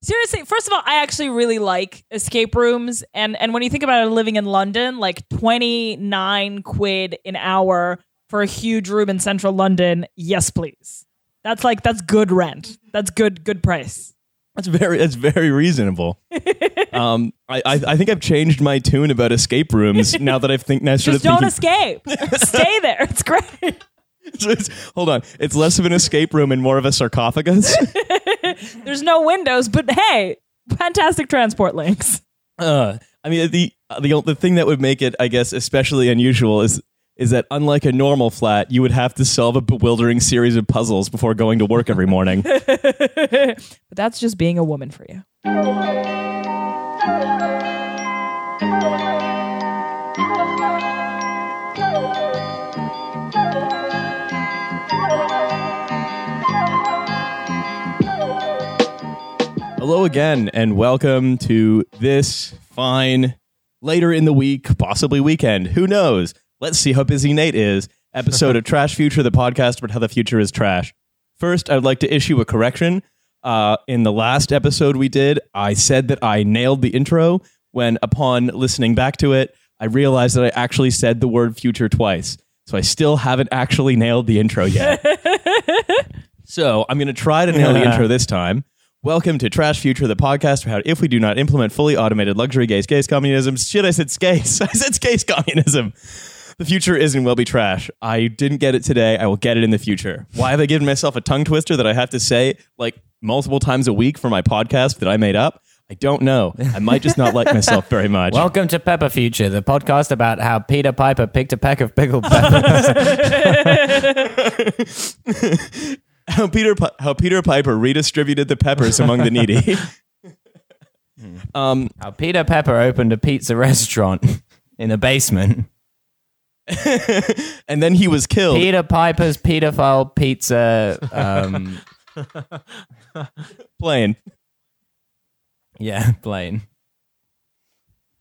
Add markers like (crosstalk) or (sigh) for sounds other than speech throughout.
Seriously, first of all, I actually really like escape rooms, and and when you think about it, living in London, like twenty nine quid an hour for a huge room in central London, yes, please. That's like that's good rent. That's good good price. That's very that's very reasonable. (laughs) um, I, I I think I've changed my tune about escape rooms (laughs) now that I think now sort Just of don't thinking, escape. (laughs) Stay there. It's great. So it's- hold on, it's less of an escape room and more of a sarcophagus. (laughs) There's no windows, but hey, fantastic transport links. Uh, I mean, the the the thing that would make it, I guess, especially unusual is is that unlike a normal flat, you would have to solve a bewildering series of puzzles before going to work every morning. (laughs) but that's just being a woman for you. Hello again, and welcome to this fine later in the week, possibly weekend. Who knows? Let's see how busy Nate is. Episode of (laughs) Trash Future, the podcast about how the future is trash. First, I'd like to issue a correction. Uh, in the last episode we did, I said that I nailed the intro. When, upon listening back to it, I realized that I actually said the word future twice. So I still haven't actually nailed the intro yet. (laughs) So I'm going to try to nail the intro (laughs) this time. Welcome to Trash Future, the podcast for how if we do not implement fully automated luxury gaze gaze communism, shit, I said skace. (laughs) I said skace communism. The future is and will be trash. I didn't get it today. I will get it in the future. Why have I given myself a tongue twister that I have to say like multiple times a week for my podcast that I made up? I don't know. I might just not like myself very much. (laughs) Welcome to Pepper Future, the podcast about how Peter Piper picked a peck of pickled peppers. (laughs) how Peter how Peter Piper redistributed the peppers among the needy. (laughs) (laughs) um, how Peter Pepper opened a pizza restaurant in a basement. (laughs) and then he was killed. Peter Piper's pedophile pizza. Um, Plain. yeah, plane.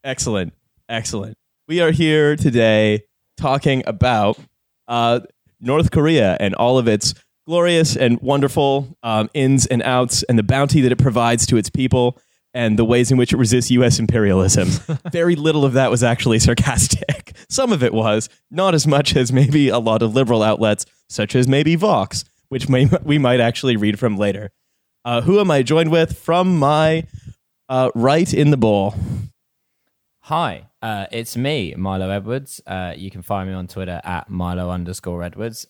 Excellent. Excellent. We are here today talking about uh, North Korea and all of its glorious and wonderful um, ins and outs and the bounty that it provides to its people and the ways in which it resists U.S. imperialism. (laughs) Very little of that was actually sarcastic. (laughs) Some of it was, not as much as maybe a lot of liberal outlets, such as maybe Vox, which may, we might actually read from later. Uh, who am I joined with from my uh, right in the bowl? Hi, uh, it's me, Milo Edwards. Uh, you can find me on Twitter at Milo underscore Edwards.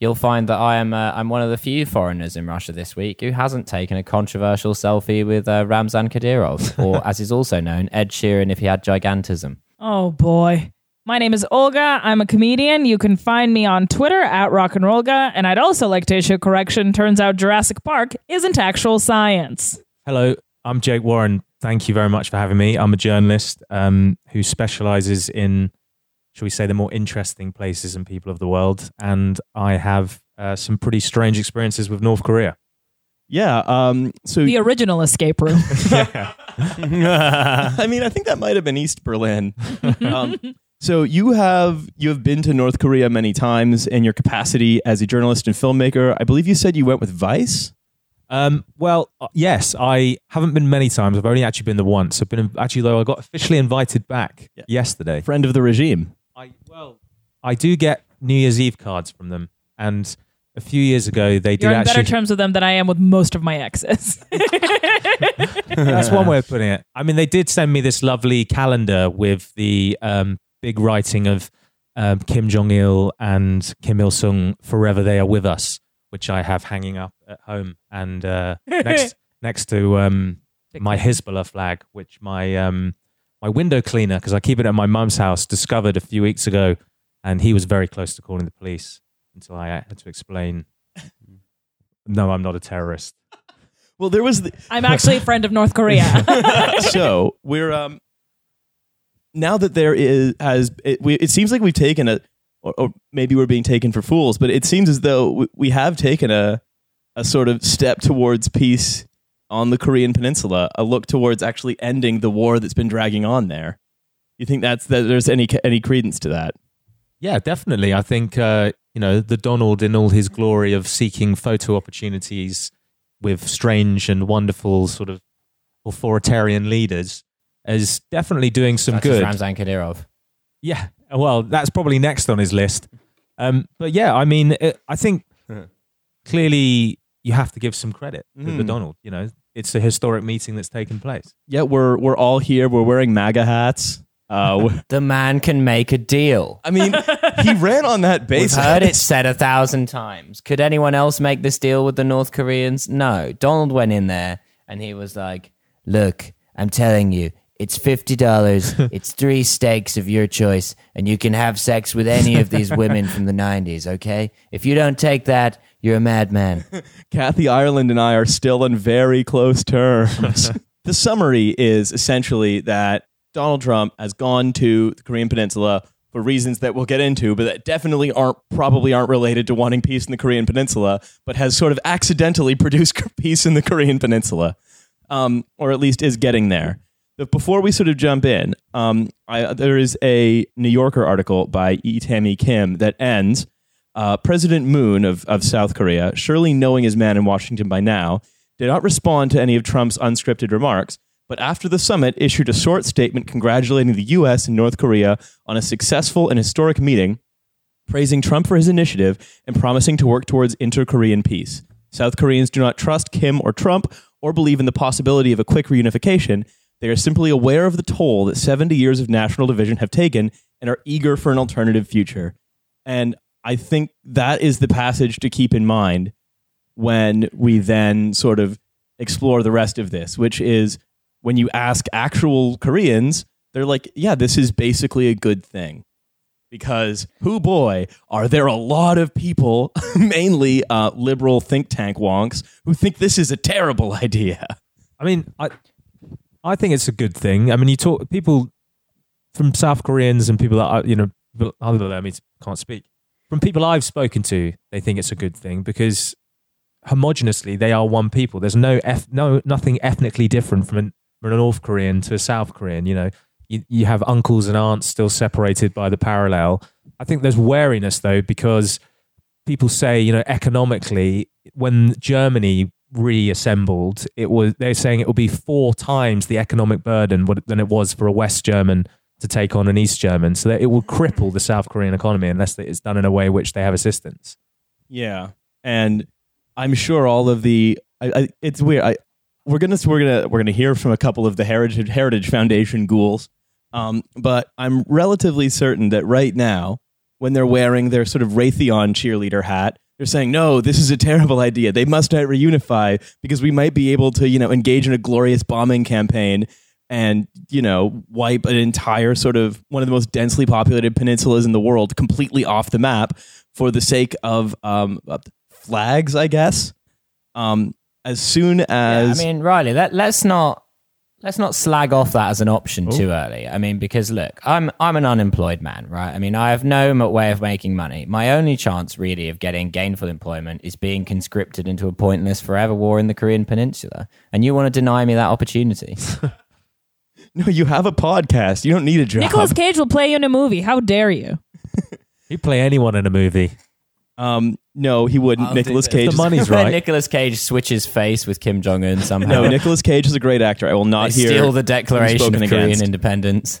You'll find that I am uh, I'm one of the few foreigners in Russia this week who hasn't taken a controversial selfie with uh, Ramzan Kadyrov, (laughs) or as is also known, Ed Sheeran if he had gigantism. Oh boy. My name is Olga. I'm a comedian. You can find me on Twitter at Rock and Rollga. And I'd also like to issue a correction. Turns out Jurassic Park isn't actual science. Hello, I'm Jake Warren. Thank you very much for having me. I'm a journalist um, who specializes in, shall we say, the more interesting places and people of the world. And I have uh, some pretty strange experiences with North Korea. Yeah. Um, so The original escape room. (laughs) (laughs) (laughs) I mean, I think that might have been East Berlin. um, so you have you have been to North Korea many times in your capacity as a journalist and filmmaker. I believe you said you went with Vice. Um, well, uh, yes, I haven't been many times. I've only actually been the once. I've been actually though I got officially invited back Yeah. yesterday. Friend of the regime. I well, I do get New Year's Eve cards from them, and a few years ago they did You're on actually. better terms with them than I am with most of my exes. (laughs) That's one way of putting it. I mean, they did send me this lovely calendar with the um, big writing of um, Kim Jong Il and Kim Il Sung "Forever They Are With Us," which I have hanging up at home, and uh, (laughs) next next to um, my Hezbollah flag, which my um, my window cleaner, because I keep it at my mum's house, discovered a few weeks ago, and he was very close to calling the police until I had to explain. (laughs) No, I'm not a terrorist. (laughs) Well, there was the, (laughs) I'm actually a friend of North Korea. so we're um now that there is has it, we, it seems like we've taken a or, or maybe we're being taken for fools, but it seems as though we, we have taken a a sort of step towards peace on the Korean Peninsula, a look towards actually ending the war that's been dragging on there. You think that's that there's any any credence to that? Yeah, definitely. I think uh, you know the Donald in all his glory of seeking photo opportunities with strange and wonderful sort of authoritarian leaders is definitely doing some Such good. as Ramzan Kadyrov. Yeah, well, that's probably next on his list. Um, but yeah, I mean, it, I think clearly you have to give some credit to the Mm. Donald. You know, it's a historic meeting that's taken place. Yeah, we're we're all here. We're wearing MAGA hats. Uh, (laughs) The man can make a deal. I mean, he (laughs) ran on that basis. We've heard it said a thousand times. Could anyone else make this deal with the North Koreans? No. Donald went in there and he was like, Look, I'm telling you, it's $50. (laughs) it's three steaks of your choice, and you can have sex with any of these women from the 90s, okay? If you don't take that, you're a madman. (laughs) Kathy Ireland and I are still on very close terms. (laughs) the summary is essentially that Donald Trump has gone to the Korean Peninsula for reasons that we'll get into, but that definitely aren't probably aren't related to wanting peace in the Korean Peninsula, but has sort of accidentally (laughs) produced peace in the Korean Peninsula, um, or at least is getting there. But before we sort of jump in, um, I, there is a New Yorker article by E. Tammy Kim that ends. Uh, President Moon of, of South Korea, surely knowing his man in Washington by now, did not respond to any of Trump's unscripted remarks, but after the summit issued a short statement congratulating the U.S. and North Korea on a successful and historic meeting, praising Trump for his initiative and promising to work towards inter Korean peace. South Koreans do not trust Kim or Trump or believe in the possibility of a quick reunification. They are simply aware of the toll that 70 years of national division have taken and are eager for an alternative future. And I think that is the passage to keep in mind when we then sort of explore the rest of this, which is when you ask actual Koreans, they're like, yeah, this is basically a good thing. Because, who boy, are there a lot of people, (laughs) mainly uh, liberal think tank wonks, who think this is a terrible (laughs) idea. I mean, I I think it's a good thing. I mean, you talk people from South Koreans and people that I, you know, other than me can't speak. From people I've spoken to, they think it's a good thing because homogeneously they are one people. There's no eth- no nothing ethnically different from, an, from a North Korean to a South Korean. You know, you you have uncles and aunts still separated by the parallel. I think there's wariness though because people say you know economically when Germany reassembled, it was they're saying it will be four times the economic burden than it was for a West German to take on an East German, so that it will cripple the South Korean economy unless it's done in a way which they have assistance. Yeah, and I'm sure all of the I, I, it's weird. I we're gonna we're gonna we're gonna hear from a couple of the Heritage Heritage Foundation ghouls, um, but I'm relatively certain that right now, when they're wearing their sort of Raytheon cheerleader hat, they're saying, "No, this is a terrible idea. They must reunify because we might be able to, you know, engage in a glorious bombing campaign." And you know, wipe an entire sort of one of the most densely populated peninsulas in the world completely off the map for the sake of um, flags, I guess. Um, as soon Yeah, as I mean, Riley, let, let's not let's not slag off that as an option Oh. too early. I mean, because look, I'm I'm an unemployed man, right? I mean, I have no way of making money. My only chance, really, of getting gainful employment is being conscripted into a pointless forever war in the Korean Peninsula, and you want to deny me that opportunity? (laughs) (laughs) no, you have a podcast. You don't need a job. Nicolas Cage will play you in a movie. How dare you? (laughs) He'd play anyone in a movie. um, no, he wouldn't. I'll Nicolas do this. Cage. The is- money's right. Nicolas Cage switches face with Kim Jong Un somehow. (laughs) no, Nicolas Cage is a great actor. I will not they hear. steal the Declaration of spoken Korean against. Independence.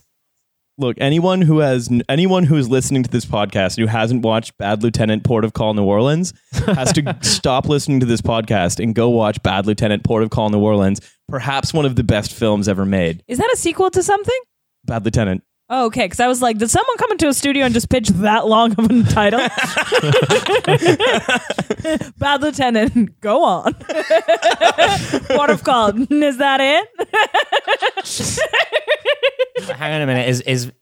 Look, anyone who has anyone who is listening to this podcast and who hasn't watched Bad Lieutenant Port of Call New Orleans has to stop listening to this podcast and go watch Bad Lieutenant Port of Call New Orleans. Perhaps one of the best films ever made. Is that a sequel to something? Bad Lieutenant. Oh, okay, because I was like, did someone come into a studio and just pitch that long of a title? (laughs) Bad Lieutenant, go on. (laughs) what of call? Is that it? (laughs) Hang on a minute. Is is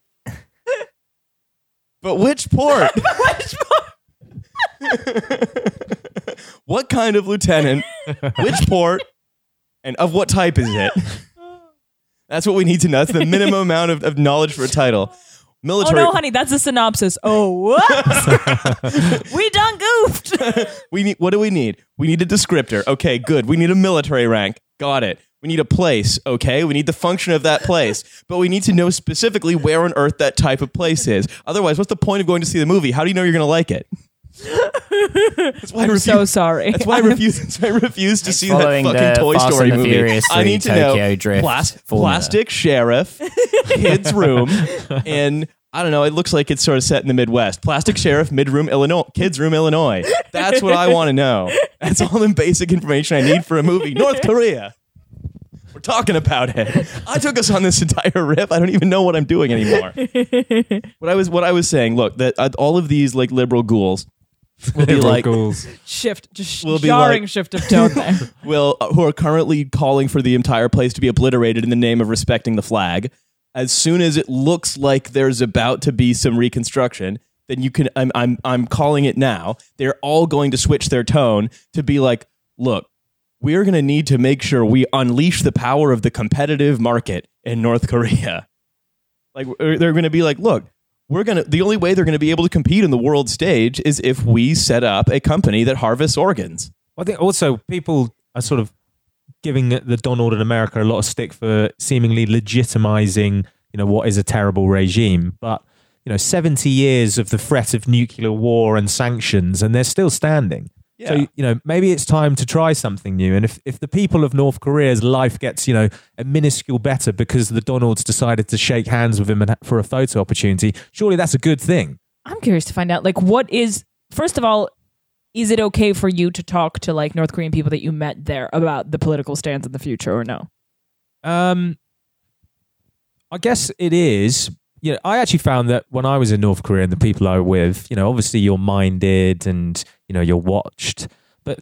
But which port? which port? what kind of lieutenant? Which port? And of what type is it? (laughs) That's what we need to know. That's the minimum (laughs) amount of, of knowledge for a title. Oh Military. no, honey, that's a synopsis. Oh, what? (laughs) we done goofed. we need. What do we need? We need a descriptor. Okay, good. We need a military rank. Got it. We need a place. Okay, we need the function of that place, but we need to know specifically where on earth that type of place is. Otherwise, what's the point of going to see the movie? How do you know you're going to like it? That's why I I'm refuse. so sorry. that's why I refuse. That's why I refuse to see that following fucking the Toy Fast Story and the movie. Furious I need to 3 know Tokyo Drift plas- formula. plastic sheriff, kids room, (laughs) and I don't know. It looks like it's sort of set in the Midwest. Plastic sheriff, mid room, Illinois, kids room, Illinois. That's what I (laughs) want to know. That's all the basic information I need for a movie. North Korea. We're talking about it. I took us on this entire riff. I don't even know what I'm doing anymore. (laughs) what I was what I was saying. Look, that uh, all of these like liberal ghouls (laughs) will be like shift, just We'll be jarring like- shift of tone there. (laughs) will uh, who are currently calling for the entire place to be obliterated in the name of respecting the flag. As soon as it looks like there's about to be some reconstruction, then you can. I'm I'm I'm calling it now. They're all going to switch their tone to be like, look, we're going to need to make sure we unleash the power of the competitive market in North Korea. Like they're going to be like, look, we're going to. The only way they're going to be able to compete in the world stage is if we set up a company that harvests organs. I think also people are sort of giving the Donald in America a lot of stick for seemingly legitimizing, you know, what is a terrible regime. But, you know, 70 years of the threat of nuclear war and sanctions, and they're still standing. So, you know, maybe it's time to try something new. And if, if the people of North Korea's life gets, you know, a minuscule better because the Donalds decided to shake hands with him for a photo opportunity, surely that's a good thing. I'm curious to find out, like, what is first of all, is it okay for you to talk to like North Korean people that you met there about the political stance in the future or no? Um, I guess it is. You know, I actually found that when I was in North Korea and the people I were with, you know, obviously you're minded and you know you're watched, but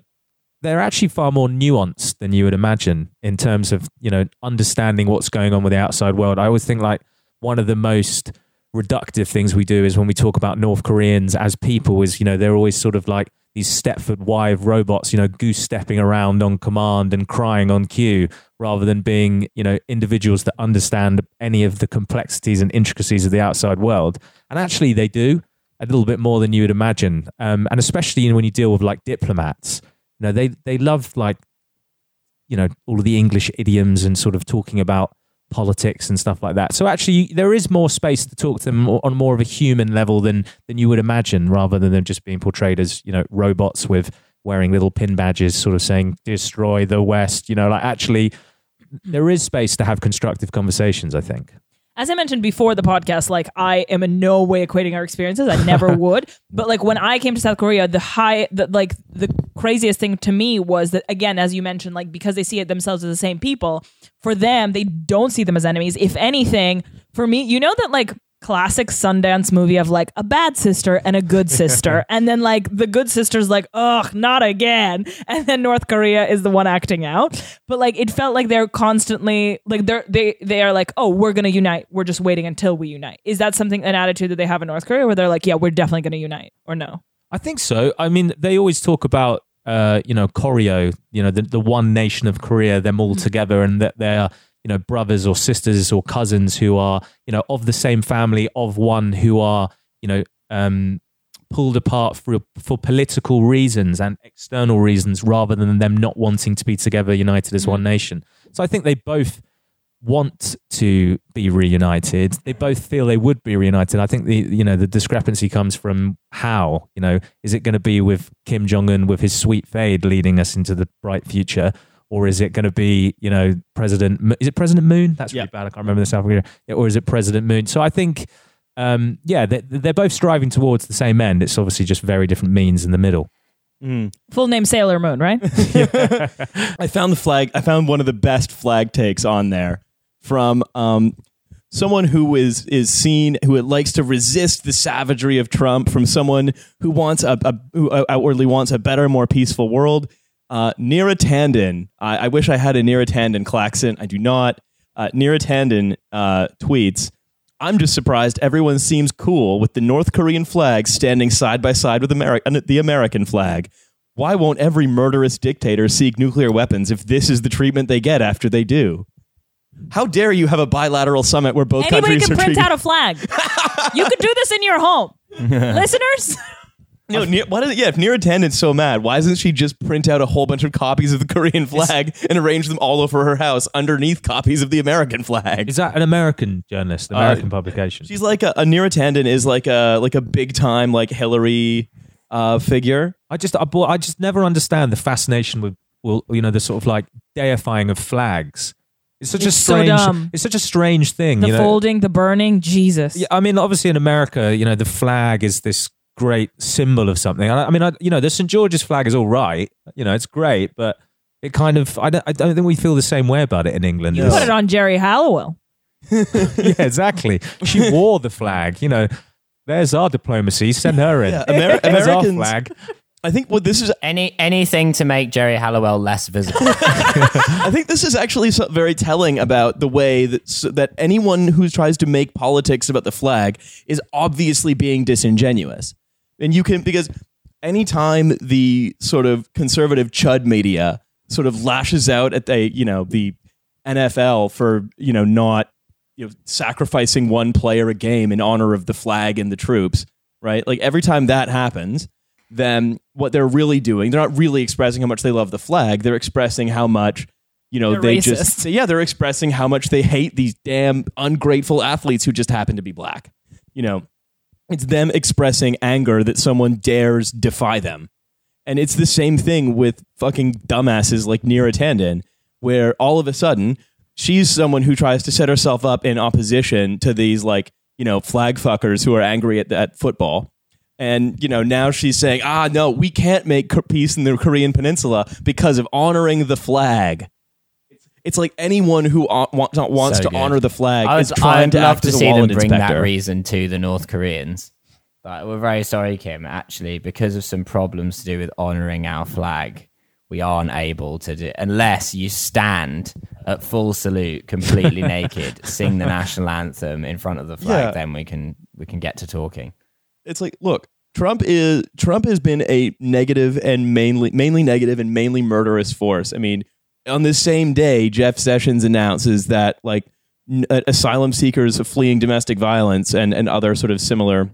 they're actually far more nuanced than you would imagine in terms of you know understanding what's going on with the outside world. I always think like one of the most reductive things we do is when we talk about North Koreans as people is you know they're always sort of like these Stepford Wive robots, you know, goose stepping around on command and crying on cue, rather than being you know individuals that understand any of the complexities and intricacies of the outside world. And actually, they do a little bit more than you would imagine, um, and especially when you deal with like diplomats, you know, they they love like you know all of the English idioms and sort of talking about politics and stuff like that. So actually, there is more space to talk to them on more of a human level than than you would imagine, rather than them just being portrayed as you know robots with wearing little pin badges, sort of saying "destroy the West." You know, like actually, there is space to have constructive conversations. I think. As I mentioned before the podcast, like I am in no way equating our experiences. I never (laughs) would. But like when I came to South Korea, the high, the, like the craziest thing to me was that again, as you mentioned, like because they see it themselves as the same people, for them they don't see them as enemies. If anything, for me, you know that like classic Sundance movie of like a bad sister and a good sister, (laughs) and then like the good sister's like, ugh, not again, (laughs) and then North Korea is the one acting out. But like it felt like they're constantly like they're they they are like, oh, we're gonna unite. We're just waiting until we unite. Is that something an attitude that they have in North Korea where they're like, yeah, we're definitely gonna unite, or no? I think so. I mean, they always talk about, uh, you know, Koryo, you know, the, the one nation of Korea, them all together, and that they're, you know, brothers or sisters or cousins who are, you know, of the same family, of one who are, you know, um, pulled apart for for political reasons and external reasons, rather than them not wanting to be together, united as one nation. So I think they both want to be reunited. They both feel they would be reunited. I think the you know the discrepancy comes from how you know is it going to be with Kim Jong Un with his sweet fade leading us into the bright future, or is it going to be you know President Mo- is it President Moon? That's really Yeah. bad. I can't remember the South Korea. Or is it President Moon? So I think. Um, yeah, they, they're both striving towards the same end. It's obviously just very different means in the middle. Full name Sailor Moon, right? (laughs) (laughs) I found the flag. I found one of the best flag takes on there from um, someone who is is seen who likes to resist the savagery of Trump. From someone who wants a, a who outwardly wants a better, more peaceful world. Uh, Neera Tanden. I, I wish I had a Neera Tanden klaxon. I do not. Uh, Neera Tanden uh, tweets. I'm just surprised everyone seems cool with the North Korean flag standing side by side with Ameri- uh, the American flag. Why won't every murderous dictator seek nuclear weapons if this is the treatment they get after they do? How dare you have a bilateral summit where both Anybody countries can print treating- out a flag. you could do this in your home, (laughs) listeners. No, Ne- why does yeah? If Neera Tanden's so mad, why doesn't she just print out a whole bunch of copies of the Korean flag and arrange them all over her house underneath copies of the American flag? Is that an American journalist, American publication? She's like a, a Neera Tanden is like a like a big time like Hillary uh, figure. I just I, bought, I just never understand the fascination with well you know the sort of like deifying of flags. It's such a It's so strange. dumb. It's such a strange thing. The you know? folding, the burning, Jesus. Yeah, I mean, obviously in America, you know, the flag is this great symbol of something. I, I mean, I, you know, the St George's flag is all right. You know, it's great, but it kind of I don't I don't think we feel the same way about it in England. You No. put it on Geri Halliwell. (laughs) yeah, exactly. She wore the flag. You know, there's our diplomacy. Send her in. Yeah, Amer- (laughs) There's our flag. I think what this is Any anything to make Geri Halliwell less visible. (laughs) I think this is actually very telling about the way that so that anyone who tries to make politics about the flag is obviously being disingenuous. And you can because anytime the sort of conservative chud media sort of lashes out at the you know the NFL for you know not you know sacrificing one player a game in honor of the flag and the troops, right? Like every time that happens, then what they're really doing, they're not really expressing how much they love the flag. They're expressing how much, you know, They're they racist. just, (laughs) yeah, they're expressing how much they hate these damn ungrateful athletes who just happen to be black. You know, it's them expressing anger that someone dares defy them. And it's the same thing with fucking dumbasses like Neera Tanden, where all of a sudden she's someone who tries to set herself up in opposition to these like, you know, flag fuckers who are angry at, at football. And, you know, now she's saying, ah, no, we can't make peace in the Korean Peninsula because of honoring the flag. It's, like anyone who o- wants, wants So to honor the flag I is trying I'd to love act to as a see them wallet bring that reason to the North Koreans. But we're very sorry, Kim. Actually, because of some problems to do with honouring our flag, we aren't able to do unless you stand at full salute, completely (laughs) naked, sing the national anthem in front of the flag. Yeah. Then we can we can get to talking. it's like look trump is trump has been a negative and mainly mainly negative and mainly murderous force i mean on this same day jeff sessions announces that like n- uh, asylum seekers fleeing domestic violence and and other sort of similar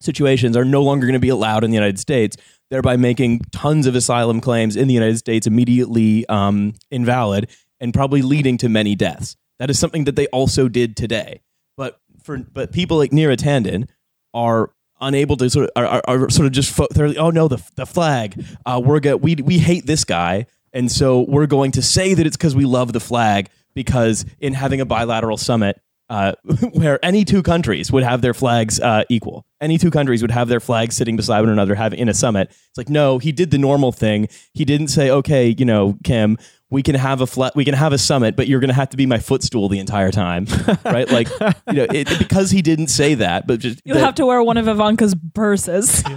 situations are no longer going to be allowed in the united states thereby making tons of asylum claims in the united states immediately um, invalid and probably leading to many deaths. That is something that they also did today. But for but people like Neera Tanden are unable to sort of are, are, are sort of just fo- they're like, oh no the the flag uh, we're go- we we hate this guy and so we're going to say that it's because we love the flag because in having a bilateral summit uh, (laughs) where any two countries would have their flags uh, equal. Any two countries would have their flags sitting beside one another having in a summit. It's like no he did the normal thing. He didn't say okay you know Kim we can have a flat we can have a summit but you're going to have to be my footstool the entire time. (laughs) Right? Like you know it, because he didn't say that but just You that- have to wear one of Ivanka's purses. (laughs)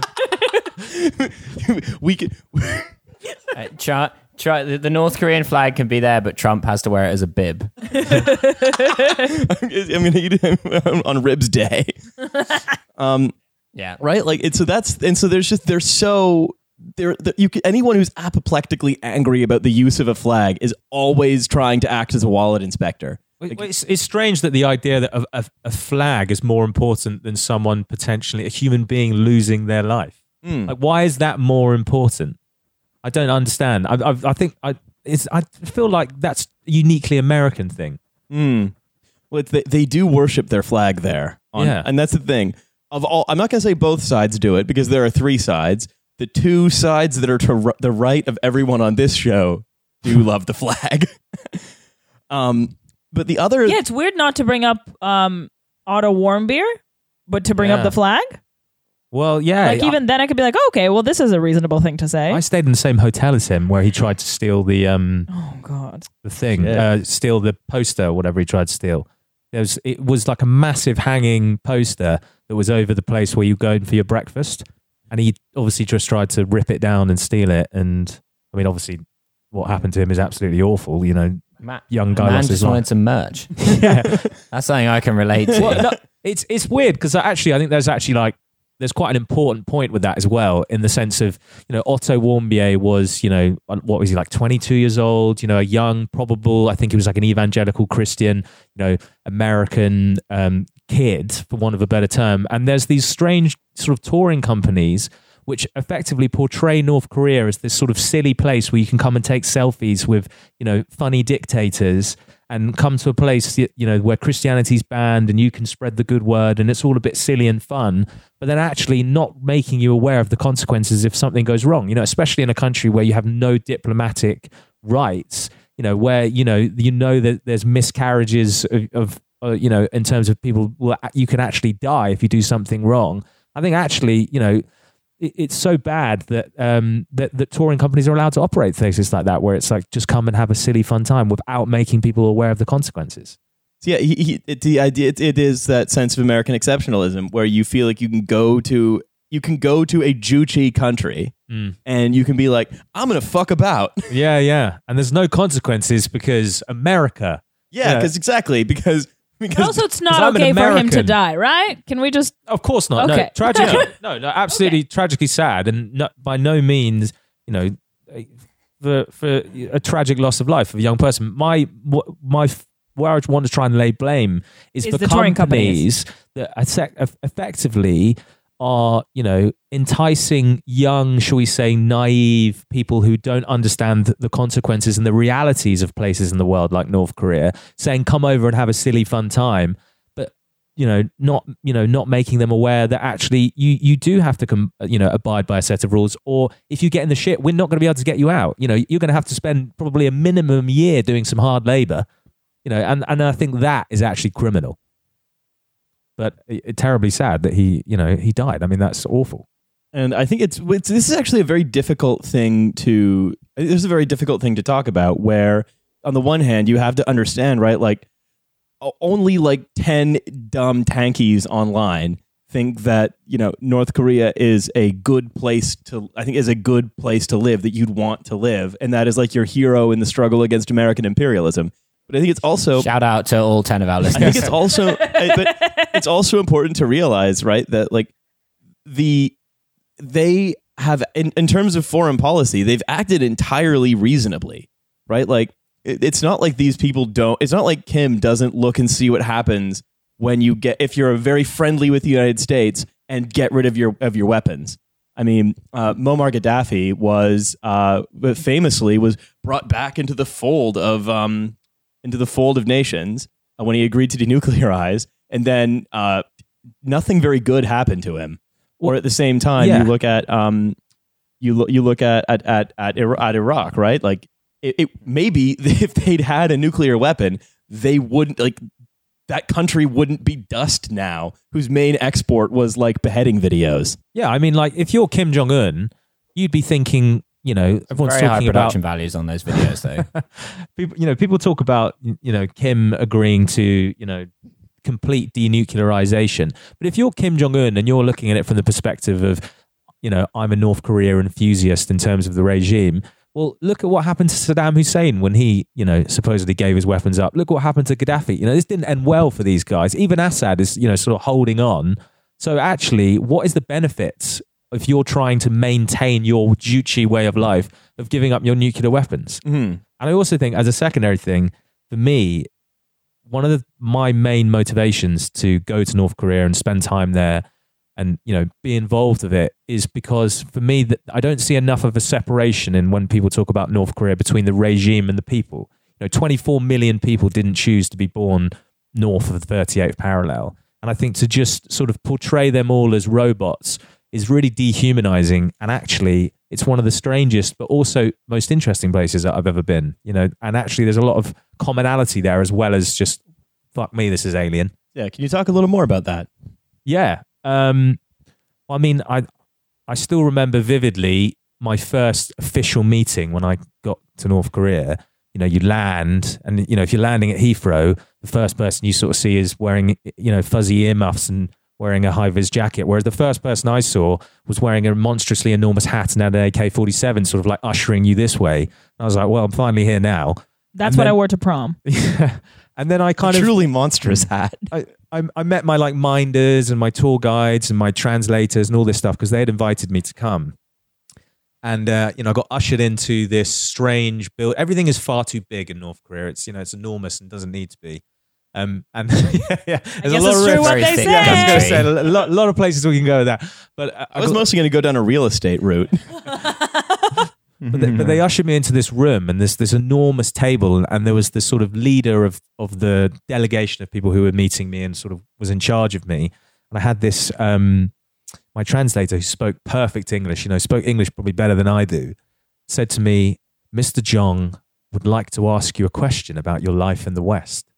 we can Uh, try, try, the, the North Korean flag can be there, but Trump has to wear it as a bib. i'm going to eat him on ribs day (laughs) Yeah, right like it's so that's and so there's just they're so there you can, anyone who's apoplectically angry about the use of a flag is always trying to act as a wallet inspector Well, It's, it's strange that the idea that a, a, a flag is more important than someone potentially, a human being losing their life. Hmm. Like, why is that more important? I don't understand. I, I, I think I, it's, I feel like that's a uniquely American thing. Hmm. Well, it's, they, they do worship their flag there. On, Yeah. And that's the thing. Of all, I'm not going to say both sides do it because there are three sides. The two sides that are to r- the right of everyone on this show do (laughs) love the flag. (laughs) um, but the other, yeah, it's weird not to bring up um, Otto Warmbier, but to bring Yeah. up the flag. Well, yeah. Like even then, I could be like, okay, well, this is a reasonable thing to say. I, I stayed in the same hotel as him where he tried to steal the um oh God, the thing, Shit. uh, steal the poster, whatever he tried to steal. There was, it was like a massive hanging poster that was over the place where you go in for your breakfast, and he obviously just tried to rip it down and steal it. And I mean, obviously, what happened to him is absolutely awful. You know, Ma- young guy man lost his just wanted life. some merch. (laughs) (laughs) yeah, That's something I can relate to. well, no, it's it's weird because actually, I think there's actually like there's quite an important point with that as well, in the sense of you know Otto Warmbier was you know what was he like 22 years old, you know a young probable I think he was like an evangelical Christian, you know American um, kid for want of a better term, and there's these strange sort of touring companies which effectively portray North Korea as this sort of silly place where you can come and take selfies with, you know, funny dictators and come to a place you know where Christianity's banned and you can spread the good word and it's all a bit silly and fun, but then actually not making you aware of the consequences if something goes wrong. You know, especially in a country where you have no diplomatic rights. You know, where you know you know that there's miscarriages of, of uh, you know in terms of people. Well, you can actually die if you do something wrong. I think actually, you know, it's so bad that um, that that touring companies are allowed to operate places like that, where it's like just come and have a silly fun time without making people aware of the consequences. So yeah, he, he, it, the idea it, it is that sense of American exceptionalism where you feel like you can go to you can go to a Juche country and you can be like, I'm gonna fuck about. Yeah, yeah, and there's no consequences because America. Yeah, Yeah. because exactly because because also, it's not okay for him to die, right? Can we just? Of course not. Okay. No, tragically, (laughs) no, no, absolutely tragically sad, and no, by no means, you know, for for a tragic loss of life of a young person. My my where I want to try and lay blame is, Is for the touring companies that effectively are you know enticing young, shall we say, naive people who don't understand the consequences and the realities of places in the world like North Korea, saying come over and have a silly fun time. But, you know not you know not making them aware that actually you you do have to com- you know abide by a set of rules or if you get in the shit we're not going to be able to get you out. You know you're going to have to spend probably a minimum year doing some hard labor you know and and I think that is actually criminal but it, terribly sad that he you know he died. I mean that's awful. And I think it's, it's this is actually a very difficult thing to this is a very difficult thing to talk about where on the one hand you have to understand right like only like 10 dumb tankies online think that you know North Korea is a good place to I think is a good place to live that you'd want to live. And that is like your hero in the struggle against American imperialism but I think it's also Shout out to all 10 of our listeners. I think listeners. it's also, (laughs) I- but it's also important to realize, right, that like the they have in, in terms of foreign policy, they've acted entirely reasonably, right? Like it, it's not like these people don't. It's not like Kim doesn't look and see what happens when you get if you're very friendly with the United States and get rid of your of your weapons. I mean, uh, Muammar Gaddafi was uh, famously was brought back into the fold of um, into the fold of nations uh, when he agreed to denuclearize, and then uh, nothing very good happened to him. or at the same time, yeah. you look at um, you look you look at at at at, at Iraq, right? Like it, it maybe (laughs) if they'd had a nuclear weapon, they wouldn't like that country wouldn't be dust now, whose main export was like beheading videos. yeah i mean like if you're kim jong-un you'd be thinking you know everyone's Very high talking about production values on those videos, though. (laughs) people you know people talk about you know kim agreeing to you know complete denuclearization. But if you're kim jong-un and you're looking at it from the perspective of you know i'm a north korea enthusiast in terms of the regime well look at what happened to saddam hussein when he you know supposedly gave his weapons up. Look what happened to gaddafi. You know this didn't end well for these guys. Even assad is you know sort of holding on. So actually what is the benefit if you're trying to maintain your Juche way of life of giving up your nuclear weapons Mm-hmm. and I also think, as a secondary thing, for me, one of the, my main motivations to go to North Korea and spend time there and you know be involved with it is because for me that I don't see enough of a separation in when people talk about North Korea between the regime and the people. You know, 24 million people didn't choose to be born north of the 38th parallel, and I think to just sort of portray them all as robots is really dehumanizing and actually it's one of the strangest but also most interesting places that I've ever been you know? And actually there's a lot of commonality there as well as just fuck me this is alien. Yeah, can you talk a little more about that? yeah um I mean I I still remember vividly my first official meeting when I got to North Korea. You know you land and you know if you're landing at Heathrow the first person you sort of see is wearing you know fuzzy earmuffs and wearing a high vis jacket, whereas the first person I saw was wearing a monstrously enormous hat and had an AK 47, sort of like ushering you this way. I was like, well, I'm finally here now. That's And what then- I wore to prom. (laughs) and then I kind a of truly monstrous hat. I, I, I met my like minders and my tour guides and my translators and all this stuff because they had invited me to come. And uh, you know, I got ushered into this strange build. Everything is far too big in North Korea. It's you know, it's enormous and doesn't need to be. Um, and (laughs) yeah, yeah, there's guess a lot it's of true what Very they thick say. Yeah, I was going to say a lot, lot of places we can go with that. But uh, I was got- mostly going to go down a real estate route. (laughs) But they, but they ushered me into this room and this this enormous table, and, and there was this sort of leader of of the delegation of people who were meeting me and sort of was in charge of me. And I had this um, my translator who spoke perfect English, you know, spoke English probably better than I do, said to me, "Mr. Jong would like to ask you a question about your life in the West."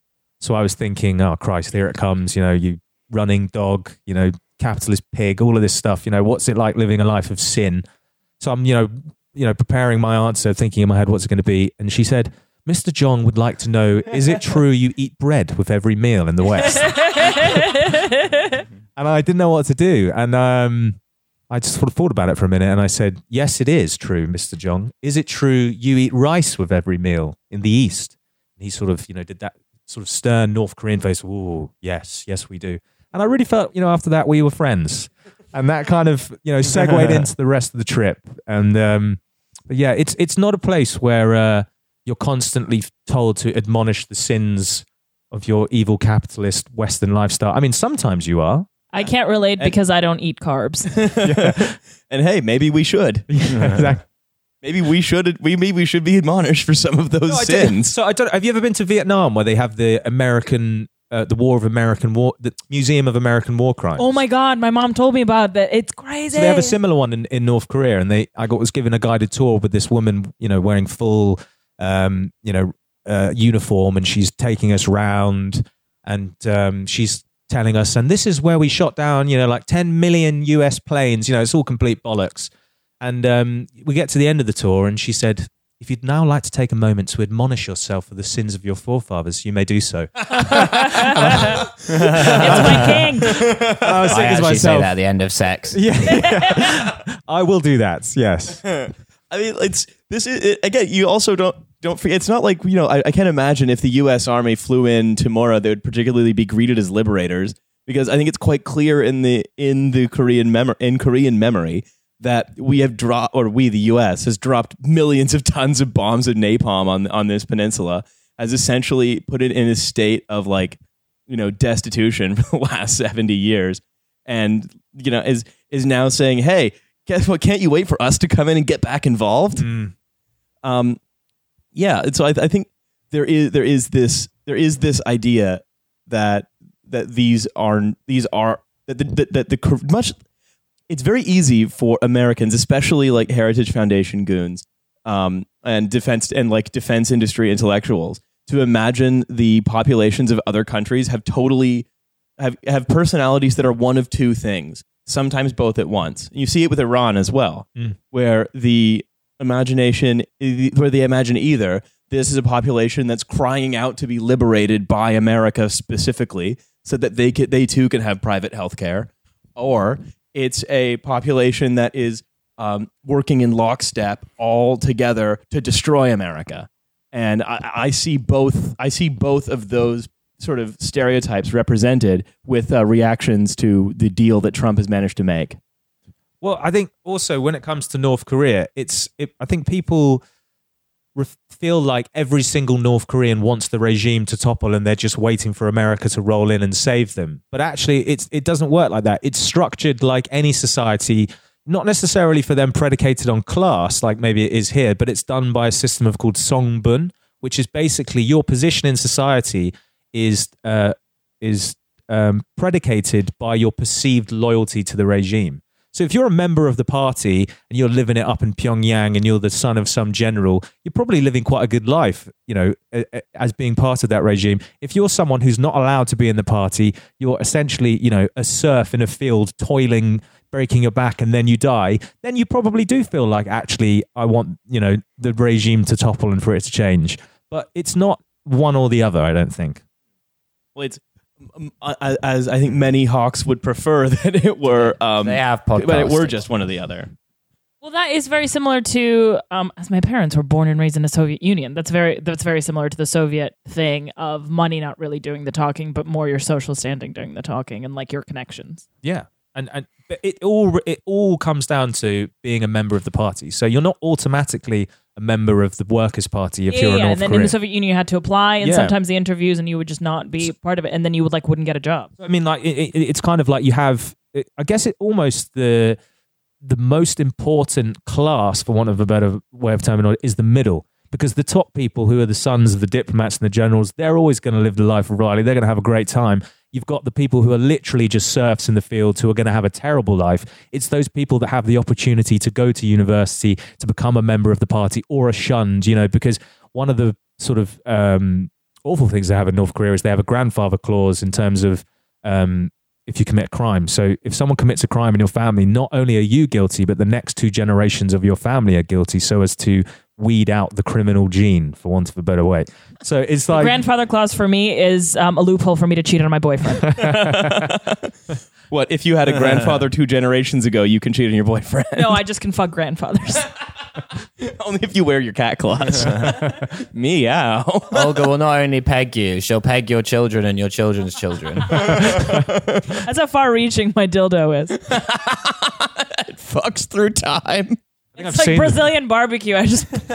So I was thinking, "Oh Christ, here it comes!" You know, you running dog, you know, capitalist pig, all of this stuff. You know, what's it like living a life of sin? So I'm, you know, you know, preparing my answer, thinking in my head, what's it going to be? And she said, Mr. Jong would like to know, is it true you eat bread with every meal in the West? (laughs) and I didn't know what to do. And um, I just sort of thought about it for a minute and I said, yes, it is true, Mr. Jong. Is it true you eat rice with every meal in the East? And he sort of, you know, did that sort of stern North Korean face. Oh, yes, yes, we do. And I really felt, you know, after that we were friends. And that kind of, you know, segued (laughs) into the rest of the trip. And um, but yeah, it's it's not a place where uh, you're constantly told to admonish the sins of your evil capitalist Western lifestyle. I mean, sometimes you are. I can't relate because I don't eat carbs. (laughs) (laughs) And hey, maybe we should. exactly. Maybe we should. We maybe we should be admonished for some of those No, I don't- sins. So I don't. Have you ever been to Vietnam where they have the American, uh, the War of American War, the Museum of American War Crimes? oh my god, my mom told me about that. It's crazy. So they have a similar one in, in North Korea, and they I got was given a guided tour with this woman, you know, wearing full, um, you know, uh, uniform, and she's taking us round, and um, she's telling us, and this is where we shot down, you know, like ten million U.S. planes. You know, it's all complete bollocks. And um, we get to the end of the tour, and she said. If you'd now like to take a moment to admonish yourself for the sins of your forefathers, you may do so. (laughs) it's my king. (laughs) I was I thinking to actually say that at the end of sex. (laughs) yeah, I will do that. Yes. I mean, it's this is it, again. You also don't don't forget. It's not like you know. I, I can't imagine if the U.S. Army flew in tomorrow, they would particularly be greeted as liberators because I think it's quite clear in the in the Korean memory in Korean memory that we have dropped or we the U.S. has dropped millions of tons of bombs of napalm on on this peninsula, has essentially put it in a state of like you know destitution (laughs) for the last seventy years, and you know is is now saying, hey. Guess what? Can't you wait for us to come in and get back involved? um, yeah. And so I, I think there is there is this there is this idea that that these are these are that the, that, that the much it's very easy for Americans, especially like Heritage Foundation goons um, and defense and like defense industry intellectuals, to imagine the populations of other countries have totally have have personalities that are one of two things, sometimes both at once. You see it with Iran as well, Mm. where the imagination where they imagine either this is a population that's crying out to be liberated by America specifically, so that they can, they too can have private health care, or it's a population that is um, working in lockstep all together to destroy America. And I, I see both. I see both of those sort of stereotypes represented with uh, reactions to the deal that Trump has managed to make. Well, I think also when it comes to North Korea, it's it, I think people feel like every single North Korean wants the regime to topple, and they're just waiting for America to roll in and save them. But actually, it's it doesn't work like that. It's structured like any society. Not necessarily for them predicated on class, like maybe it is here, but it's done by a system of called songbun, which is basically your position in society is uh, is um, predicated by your perceived loyalty to the regime. So if you're a member of the party and you're living it up in Pyongyang and you're the son of some general, you're probably living quite a good life, you know, as being part of that regime. If you're someone who's not allowed to be in the party, you're essentially, you know, a serf in a field toiling, breaking your back and then you die, then you probably do feel like actually I want, you know, the regime to topple and for it to change. But it's not one or the other, I don't think. Well, it's as I think many hawks would prefer (laughs) that it were. Um, They have but it were just one or the other. Well, that is very similar to um, as my parents were born and raised in the Soviet Union. That's very that's very similar to the Soviet thing of money not really doing the talking, but more your social standing doing the talking and like your connections. Yeah, and and it all it all comes down to being a member of the party. So you're not automatically a member of the Workers' Party if yeah, you're yeah. And then in the Soviet Union, you had to apply, and Yeah. sometimes the interviews, and you would just not be part of it, and then you would like wouldn't get a job. I mean, like it, it, it's kind of like you have. It, I guess it almost the the most important class, for want of a better way of terminology, is the middle. Because the top people, who are the sons of the diplomats and the generals, they're always going to live the life of Riley. They're going to have a great time. You've got the people who are literally just serfs in the fields who are going to have a terrible life. It's those people that have the opportunity to go to university, to become a member of the party, or are shunned, you know, because one of the sort of um, awful things they have in North Korea is they have a grandfather clause in terms of um, if you commit a crime. So if someone commits a crime in your family, not only are you guilty, but the next two generations of your family are guilty, so as to weed out the criminal gene, for want of a better way. So it's like Grandfather clause for me is um, a loophole for me to cheat on my boyfriend. (laughs) (laughs) What if you had a grandfather two generations ago? You can cheat on your boyfriend. no, I just can fuck grandfathers. (laughs) Only if you wear your cat claws. Meow. Olga will not only peg you, she'll peg your children and your children's children. That's how far-reaching my dildo is. It fucks through time. Think It's I've like seen- Brazilian barbecue. I just (laughs)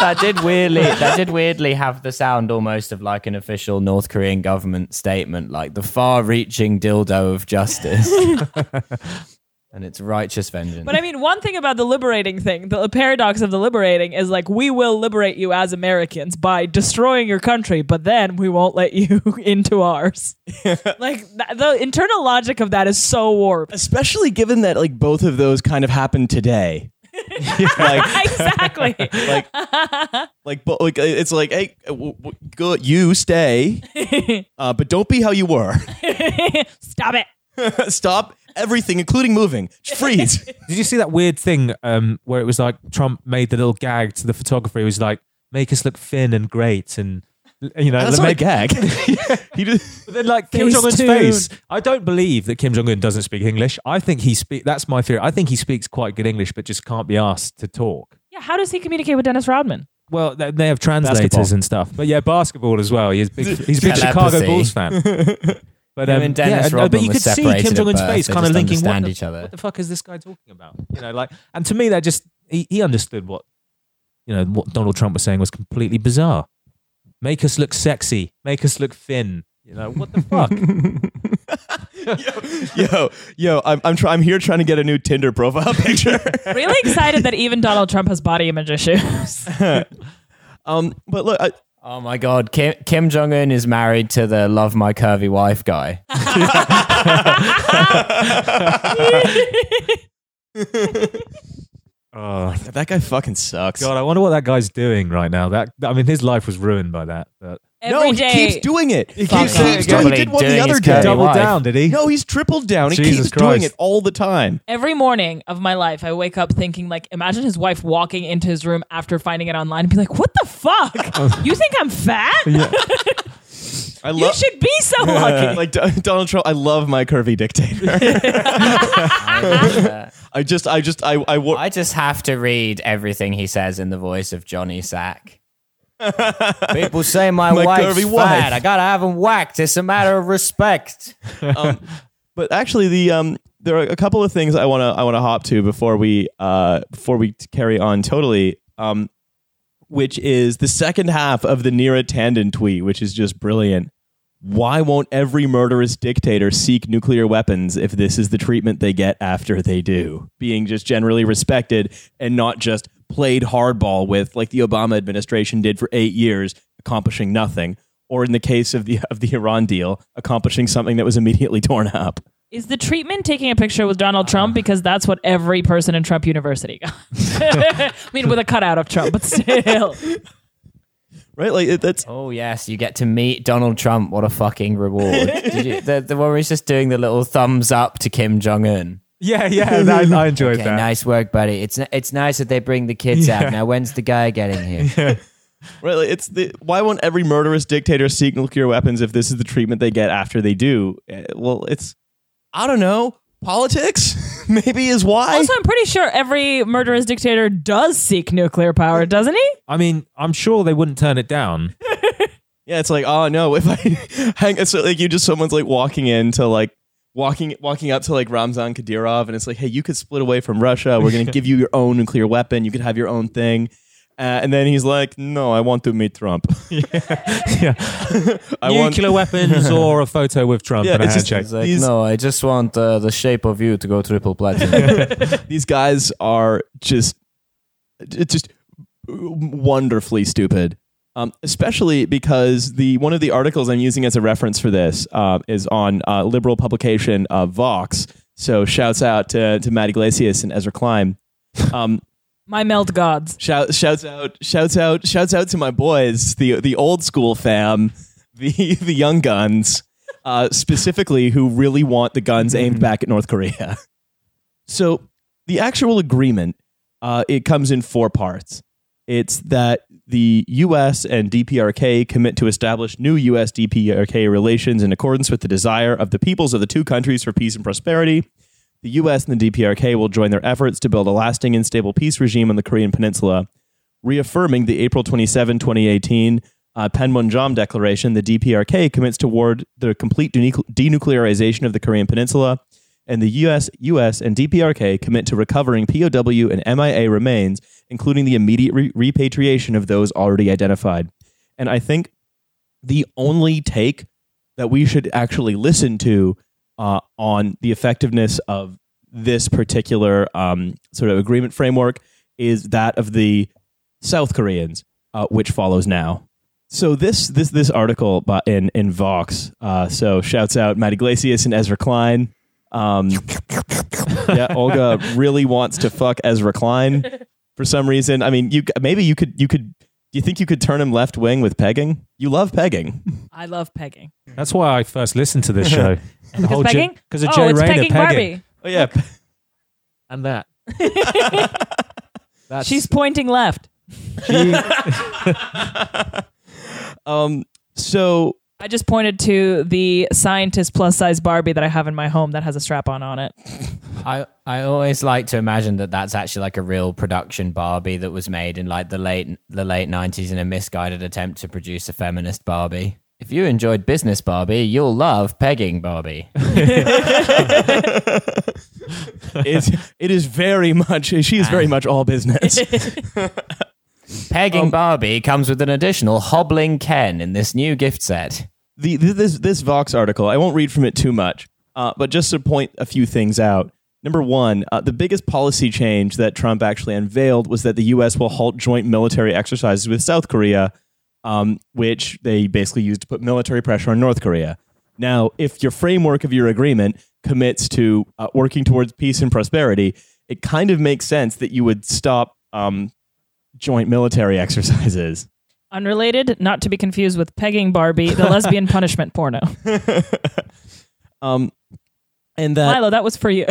that did weirdly that did weirdly have the sound almost of like an official North Korean government statement, like the far-reaching dildo of justice. (laughs) and it's righteous vengeance. But I mean, one thing about the liberating thing, the paradox of the liberating is like we will liberate you as Americans by destroying your country, but then we won't let you (laughs) into ours. (laughs) like th- the internal logic of that is so warped. Especially given that like both of those kind of happened today. (laughs) like exactly. like like but like it's like hey w- w- good you stay uh, but don't be how you were Stop it. stop everything including moving freeze (laughs) Did you see that weird thing um, where it was like Trump made the little gag to the photographer? He was like, "Make us look thin and great," and you know, that's not a make, gag (laughs) (laughs) he just But then, like Kim Jong Un's face, I don't believe that Kim Jong Un doesn't speak English. I think he speak. That's my theory. I think he speaks quite good English, but just can't be asked to talk. Yeah, how does he communicate with Dennis Rodman? Well, they, they have translators Basketball. and stuff, but yeah, basketball as well. He's big, he's a big Chicago Bulls fan. But Him um, and Dennis yeah, Rodman but you could see Kim Jong Un's face, kind of just linking. What understand the, each other. what the fuck is this guy talking about? You know, like, and to me, that just he, he understood what you know what Donald Trump was saying was completely bizarre. Make us look sexy. Make us look thin. You know what the fuck? (laughs) yo yo I'm I'm, try- I'm here trying to get a new Tinder profile (laughs) picture Really excited that even Donald Trump has body image issues. (laughs) um but look I, Oh my god, Kim, Kim Jong Un is married to the love my curvy wife guy. (laughs) (laughs) oh that guy fucking sucks God, I wonder what that guy's doing right now. That I mean, his life was ruined by that. But no Every he keeps doing it he Fuck keeps, off. keeps doing, he did one the doing other his day curly doubled wife. down, did he? no he's tripled down he Jesus keeps doing Christ. it all the time Every morning of my life, I wake up thinking, like, imagine his wife walking into his room after finding it online and be like, what the fuck? (laughs) you think I'm fat? I You love should be so lucky. like Do- Donald Trump I love my curvy dictator (laughs) I, I just I just I I, wa- I just have to read everything he says in the voice of Johnny Sack. People say my, My wife's fat. wife. I gotta have him whacked. It's a matter of respect. (laughs) um, but actually, the um, there are a couple of things I want to I want to hop to before we uh before we carry on totally. Um, which is the second half of the Neera Tanden tweet, which is just brilliant. Why won't every murderous dictator seek nuclear weapons if this is the treatment they get after they do? Being just generally respected and not just played hardball with, like the Obama administration did for eight years, accomplishing nothing. Or in the case of the (laughs) of the Iran deal, accomplishing something that was immediately torn up. Is the treatment taking a picture with Donald Trump? Uh-huh. Because that's what every person in Trump University got. (laughs) I mean, with a cutout of Trump, but still. (laughs) Right? Like that's Oh yes, you get to meet Donald Trump. What a fucking reward! Did you, the, the one where he's just doing the little thumbs up to Kim Jong Un. Yeah, yeah, (laughs) I, I enjoyed Okay, that. nice work, buddy. It's it's nice that they bring the kids Yeah. out. Now, when's the guy getting here? (laughs) right. Like it's the why won't every murderous dictator seek nuclear weapons if this is the treatment they get after they do? Eh, Well, it's I don't know politics. (laughs) Maybe is why. Also, I'm pretty sure every murderous dictator does seek nuclear power, doesn't he? I mean, I'm sure they wouldn't turn it down. Yeah, it's like, oh no, if I hang so like you just someone's like walking into like walking walking up to like Ramzan Kadyrov and it's like, hey, you could split away from Russia. We're gonna give you your own nuclear weapon. You could have your own thing. Uh, and then he's like, "No, I want to meet Trump. (laughs) yeah. I want." Nuclear weapons (laughs) or a photo with Trump Yeah, and a it's just- like, no, I just want uh, the shape of you to go triple platinum. (laughs) These guys are just, it's just wonderfully stupid. Um, especially because the one of the articles I'm using as a reference for this uh, is on uh, liberal publication uh, Vox. So shouts out to to Matt Yglesias and Ezra Klein. Um, (laughs) My melt gods. Shout, shouts out, shouts out, shouts out to my boys, the the old school fam, the the young guns, uh, specifically who really want the guns aimed back at North Korea. (laughs) So the actual agreement, uh, it comes in four parts. It's that the U.S. and DPRK commit to establish new U.S. DPRK relations in accordance with the desire of the peoples of the two countries for peace and prosperity. The U.S. and the DPRK will join their efforts to build a lasting and stable peace regime on the Korean Peninsula. Reaffirming the April 27, 2018 uh, Panmunjom Declaration, the DPRK commits toward the complete denuclearization of the Korean Peninsula, and the U.S. U.S. and DPRK commit to recovering POW and MIA remains, including the immediate re- repatriation of those already identified. And I think the only take that we should actually listen to uh, on the effectiveness of this particular um, sort of agreement framework is that of the South Koreans, uh, which follows now. So this this this article in in Vox. Uh, so shouts out Matt Yglesias and Ezra Klein. Um, yeah, Olga really wants to fuck Ezra Klein for some reason. I mean, you maybe you could you could. Do you think you could turn him left wing with pegging? You love pegging. I love pegging. That's why I first listened to this show. (laughs) Because pegging? Because of oh, Jay it's Rayner pegging, Barbie. Oh yeah, And that. That's, (laughs) She's pointing left. (laughs) um. So I just pointed to the scientist plus size Barbie that I have in my home that has a strap on on it. I I always like to imagine that that's actually like a real production Barbie that was made in like the late the late nineties in a misguided attempt to produce a feminist Barbie. If you enjoyed Business Barbie, you'll love Pegging Barbie. (laughs) (laughs) it's it is very much. She is very much all business. (laughs) Pegging Barbie comes with an additional hobbling Ken in this new gift set. the, the this this Vox article, I won't read from it too much, uh, but just to point a few things out. Number one, uh, the biggest policy change that Trump actually unveiled was that the U.S. will halt joint military exercises with South Korea, um, which they basically used to put military pressure on North Korea. Now, if your framework of your agreement commits to uh, working towards peace and prosperity, it kind of makes sense that you would stop um, joint military (laughs) exercises. Unrelated, not to be confused with pegging Barbie, the lesbian (laughs) punishment porno. (laughs) Um, and that Milo, that was for you.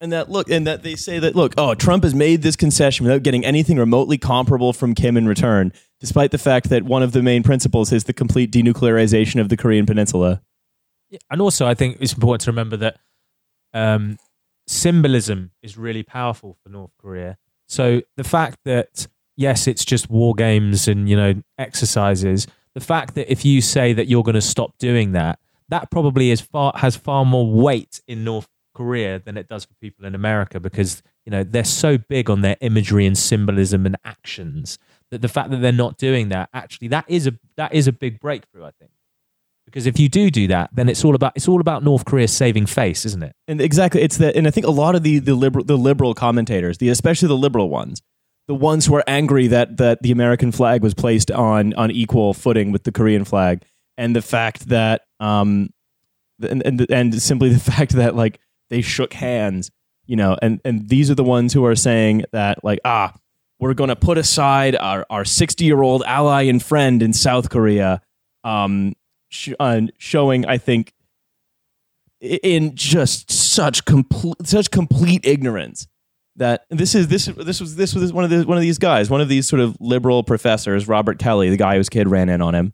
And that look, and that they say that look, oh, Trump has made this concession without getting anything remotely comparable from Kim in return, despite the fact that one of the main principles is the complete denuclearization of the Korean Peninsula. and also I think it's important to remember that um, symbolism is really powerful for North Korea. So the fact that yes, it's just war games and you know exercises. The fact that if you say that you're going to stop doing that, that probably is far has far more weight in North Korea than it does for people in America because you know they're so big on their imagery and symbolism and actions that the fact that they're not doing that actually that is a that is a big breakthrough. I think because if you do do that, then it's all about it's all about North Korea saving face, isn't it? And exactly, it's that, and I think a lot of the the liberal the liberal commentators, the especially the liberal ones, the ones who are angry that that the American flag was placed on on equal footing with the Korean flag, and the fact that um, and and and simply the (laughs) fact that like they shook hands, you know, and and these are the ones who are saying that like ah, we're going to put aside our our sixty year old ally and friend in South Korea, um, sh- uh, showing I think in just such complete such complete ignorance that this is this this was this was one of the one of these guys, one of these sort of liberal professors, Robert Kelly, the guy whose kid ran in on him,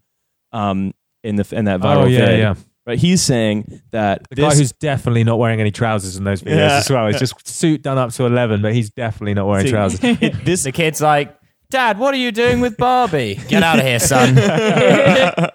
um, in the in that viral oh yeah, vid, yeah. right? He's saying that The this, guy who's definitely not wearing any trousers in those videos Yeah. as well. He's just suit done up to eleven, but he's definitely not wearing See, trousers. (laughs) it- this The kid's like, Dad, what are you doing with Barbie? Get out of here, son. (laughs)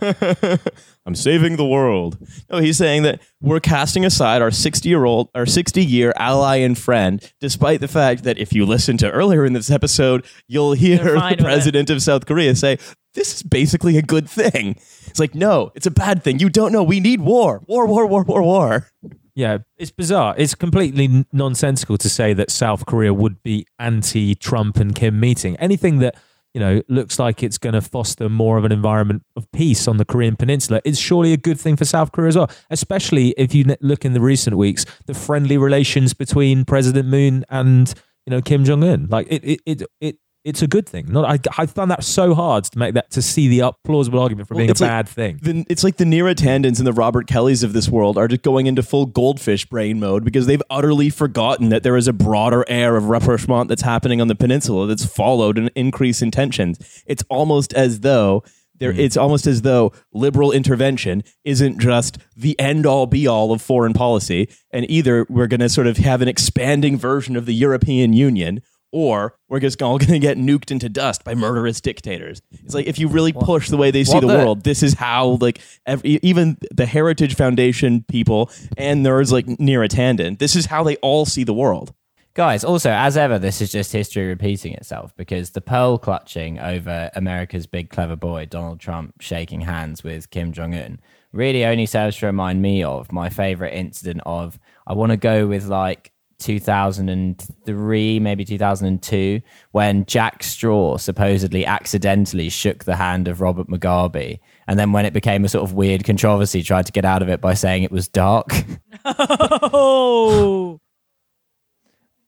(laughs) I'm saving the world. No, he's saying that we're casting aside our 60 year old, our 60 year ally and friend, despite the fact that if you listen to earlier in this episode, you'll hear the president of South Korea say, This is basically a good thing. It's like, no, it's a bad thing. You don't know. We need war. War, war, war, war, war. Yeah, it's bizarre. It's completely nonsensical to say that South Korea would be anti-Trump and Kim meeting. Anything that you know looks like it's going to foster more of an environment of peace on the Korean Peninsula is surely a good thing for South Korea as well. Especially if you look in the recent weeks, the friendly relations between President Moon and you know Kim Jong Un. Like it, it, it, it. It's a good thing. Not, I, I found that so hard to make that to see the up plausible argument for Well, being a like- bad thing. The, it's like the Neera Tandens and the Robert Kellys of this world are just going into full goldfish brain mode because they've utterly forgotten that there is a broader air of rapprochement that's happening on the peninsula that's followed an increase in tensions. It's almost as though there, mm-hmm. it's almost as though liberal intervention isn't just the end all be all of foreign policy, and either we're going to sort of have an expanding version of the European Union. Or we're just all (laughs) going to get nuked into dust by murderous dictators. It's like if you really push the way they see what the the- world, this is how like every, even the Heritage Foundation people and there's like Neera Tanden. This is how they all see the world. Guys, also, as ever, this is just history repeating itself because the pearl clutching over America's big clever boy, Donald Trump, shaking hands with Kim Jong un, really only serves to remind me of my favorite incident of, I want to go with like 2003, maybe 2002, when Jack Straw supposedly accidentally shook the hand of Robert Mugabe. And then when it became a sort of weird controversy, tried to get out of it by saying it was dark. (laughs) Oh,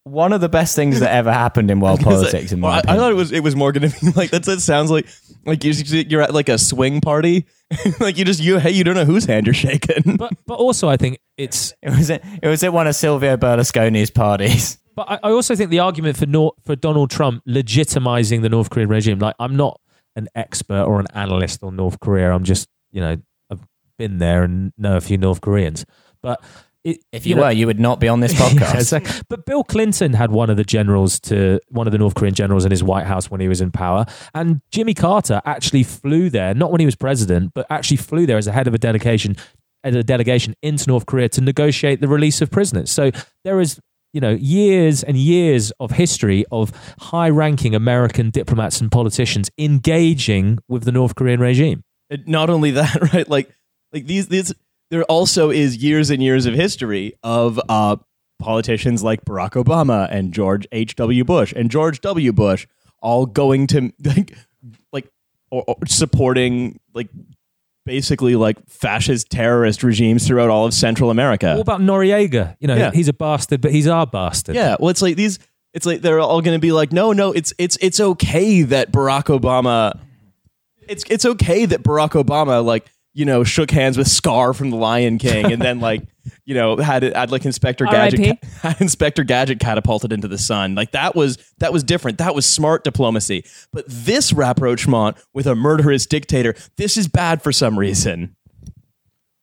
One of the best things that ever happened in world (laughs) politics, in my Well, I, I thought it was it was more going to be like that. That sounds like like you, you're at like a swing party, (laughs) like you just you hey you don't know whose hand you're shaking. (laughs) But but also I think it's (laughs) It was at, it was at one of Silvio Berlusconi's parties. But I, I also think the argument for Nor- for Donald Trump legitimizing the North Korean regime, like I'm not an expert or an analyst on North Korea. I'm just, you know, I've been there and know a few North Koreans. But it, If you, know- were, you would not be on this (laughs) Yeah, podcast. exactly. But Bill Clinton had one of the generals to one of the North Korean generals in his White House when he was in power, and Jimmy Carter actually flew there, not when he was president, but actually flew there as a head of a delegation, as a delegation into North Korea to negotiate the release of prisoners. So there is. You know, years and years of history of high ranking American diplomats and politicians engaging with the North Korean regime. And not only that, (laughs) right? Like like these these there also is years and years of history of uh politicians like Barack Obama and George H.W. Bush and George W. Bush all going to (laughs) like like or, or supporting like basically like fascist terrorist regimes throughout all of Central America. What about Noriega? You know, Yeah. he's a bastard, but he's our bastard. Yeah, well, it's like these. It's like they're all going to be like, no, no, it's it's it's okay that Barack Obama. It's it's okay that Barack Obama like you know shook hands with Scar from the Lion King and then like (laughs) you know had it had like Inspector Gadget (laughs) had Inspector Gadget catapulted into the sun. Like that was that was different. That was smart diplomacy. But this rapprochement with a murderous dictator, this is bad for some reason.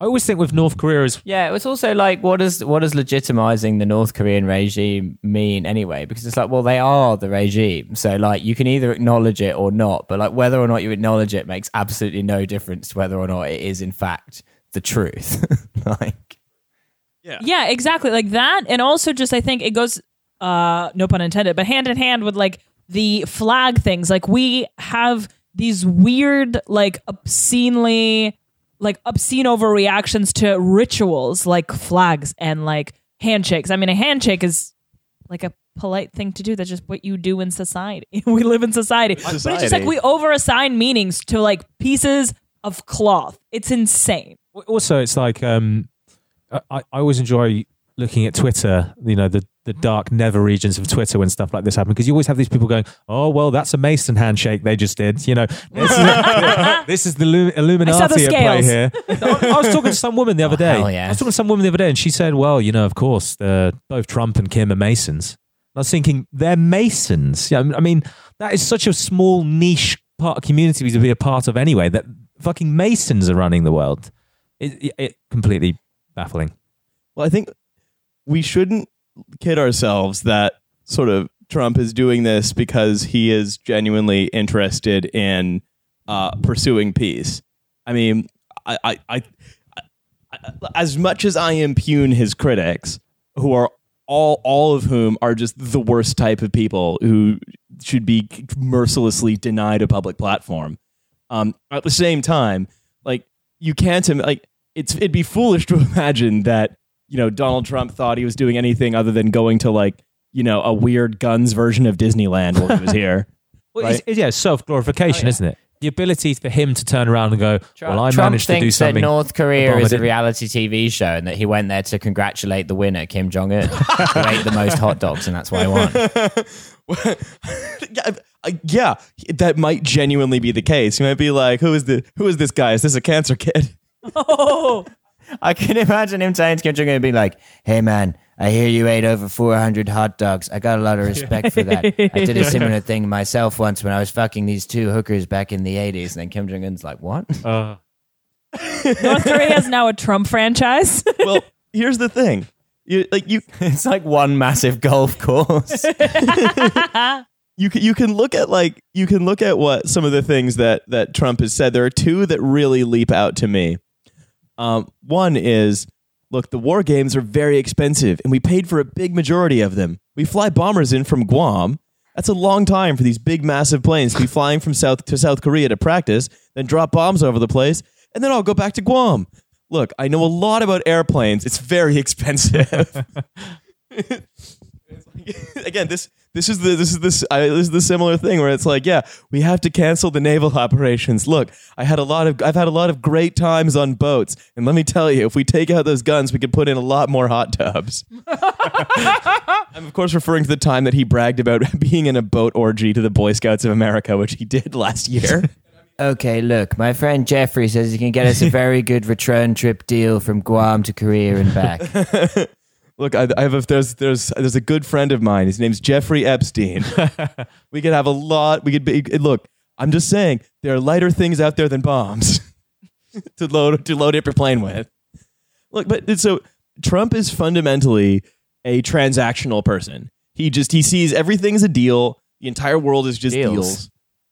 I always think with North Korea is Yeah, it was also like, what does what does legitimizing the North Korean regime mean anyway? Because it's like, well, they are the regime, so like you can either acknowledge it or not, but like whether or not you acknowledge it makes absolutely no difference to whether or not it is in fact the truth. (laughs) like, yeah, exactly. Like that, and also just I think it goes, uh, no pun intended, but hand in hand with like the flag things. Like we have these weird, like obscenely, like obscene overreactions to rituals like flags and like handshakes. I mean, a handshake is like a polite thing to do. That's just what you do in society. (laughs) we live in society. But it's just like Society. we overassign meanings to like pieces of cloth. It's insane. also it's like um I, I always enjoy looking at twitter you know the the dark nether regions of twitter when stuff like this happen because you always have these people going oh well that's a mason handshake they just did you know (laughs) this is, this is the Lu- illuminati at play here (laughs) I, I was talking to some woman the other day hell i was talking to some woman the other day and she said well you know of course uh, both trump and kim are masons I was thinking they're masons. Yeah, I mean that is such a small niche part of community to be a part of anyway. That fucking masons are running the world. It, it, it completely baffling. Well, I think we shouldn't kid ourselves that sort of Trump is doing this because he is genuinely interested in uh, pursuing peace. I mean, I, I, I, I as much as I impugn his critics, who are all all of whom are just the worst type of people who should be mercilessly denied a public platform. Um, at the same time, like you can't like it's it'd be foolish to (laughs) imagine that you know Donald Trump thought he was doing anything other than going to like you know a weird guns version of Disneyland while he was here. (laughs) Well, Right. it's, it's, yeah, self glorification, Oh, yeah. isn't it? The ability for him to turn around and go, Trump, "Well, I Trump managed to do thinks that something." North Korea is a reality TV show and that he went there to congratulate the winner, Kim Jong Un, who ate the most hot dogs, and that's why he won. yeah, yeah, that might genuinely be the case. You might be like, "Who is the who is this guy? Is this a cancer kid?" (laughs) (laughs) Oh, I can (laughs) imagine him saying to Kim Jong Un, being like, "Hey man, I hear you ate over 400 hot dogs. I got a lot of respect for that. I did a (laughs) similar thing myself once when I was fucking these two hookers back in the 80s." And then Kim Jong Un's like, "What?" Uh, North Korea is now a Trump franchise. (laughs) well, here's the thing. You like you it's like one massive golf course. you can, you can look at like you can look at what some of the things that that Trump has said. There are two that really leap out to me. Um, one is, look, the war games are very expensive, and we paid for a big majority of them. We fly bombers in from Guam. That's a long time for these big, massive planes to be flying from South to South Korea to practice, then drop bombs over the place, and then I'll go back to Guam. Look, I know a lot about airplanes. It's very (laughs) expensive. (laughs) (laughs) again this this is the this is this I, this is the similar thing where it's like yeah we have to cancel the naval (laughs) operations. Look i had a lot of i've had a lot of great times on boats. And let me tell you if we take out those guns we could put in a lot more hot tubs. (laughs) I'm of course referring to the time that he bragged about (laughs) being in a boat orgy to the boy scouts of america which he did last year. Okay, look, my friend Jeffrey says he can get us a very good return trip deal from Guam to Korea and back. Look, I, I have a, there's there's there's a good friend of mine. His name's Jeffrey Epstein. (laughs) we could have a lot. We could be look. I'm just saying there are lighter things out there than bombs (laughs) to load to load up your plane with. Look, but so Trump is fundamentally a transactional person. He just he sees everything as a deal. The entire world is just Deals. deals.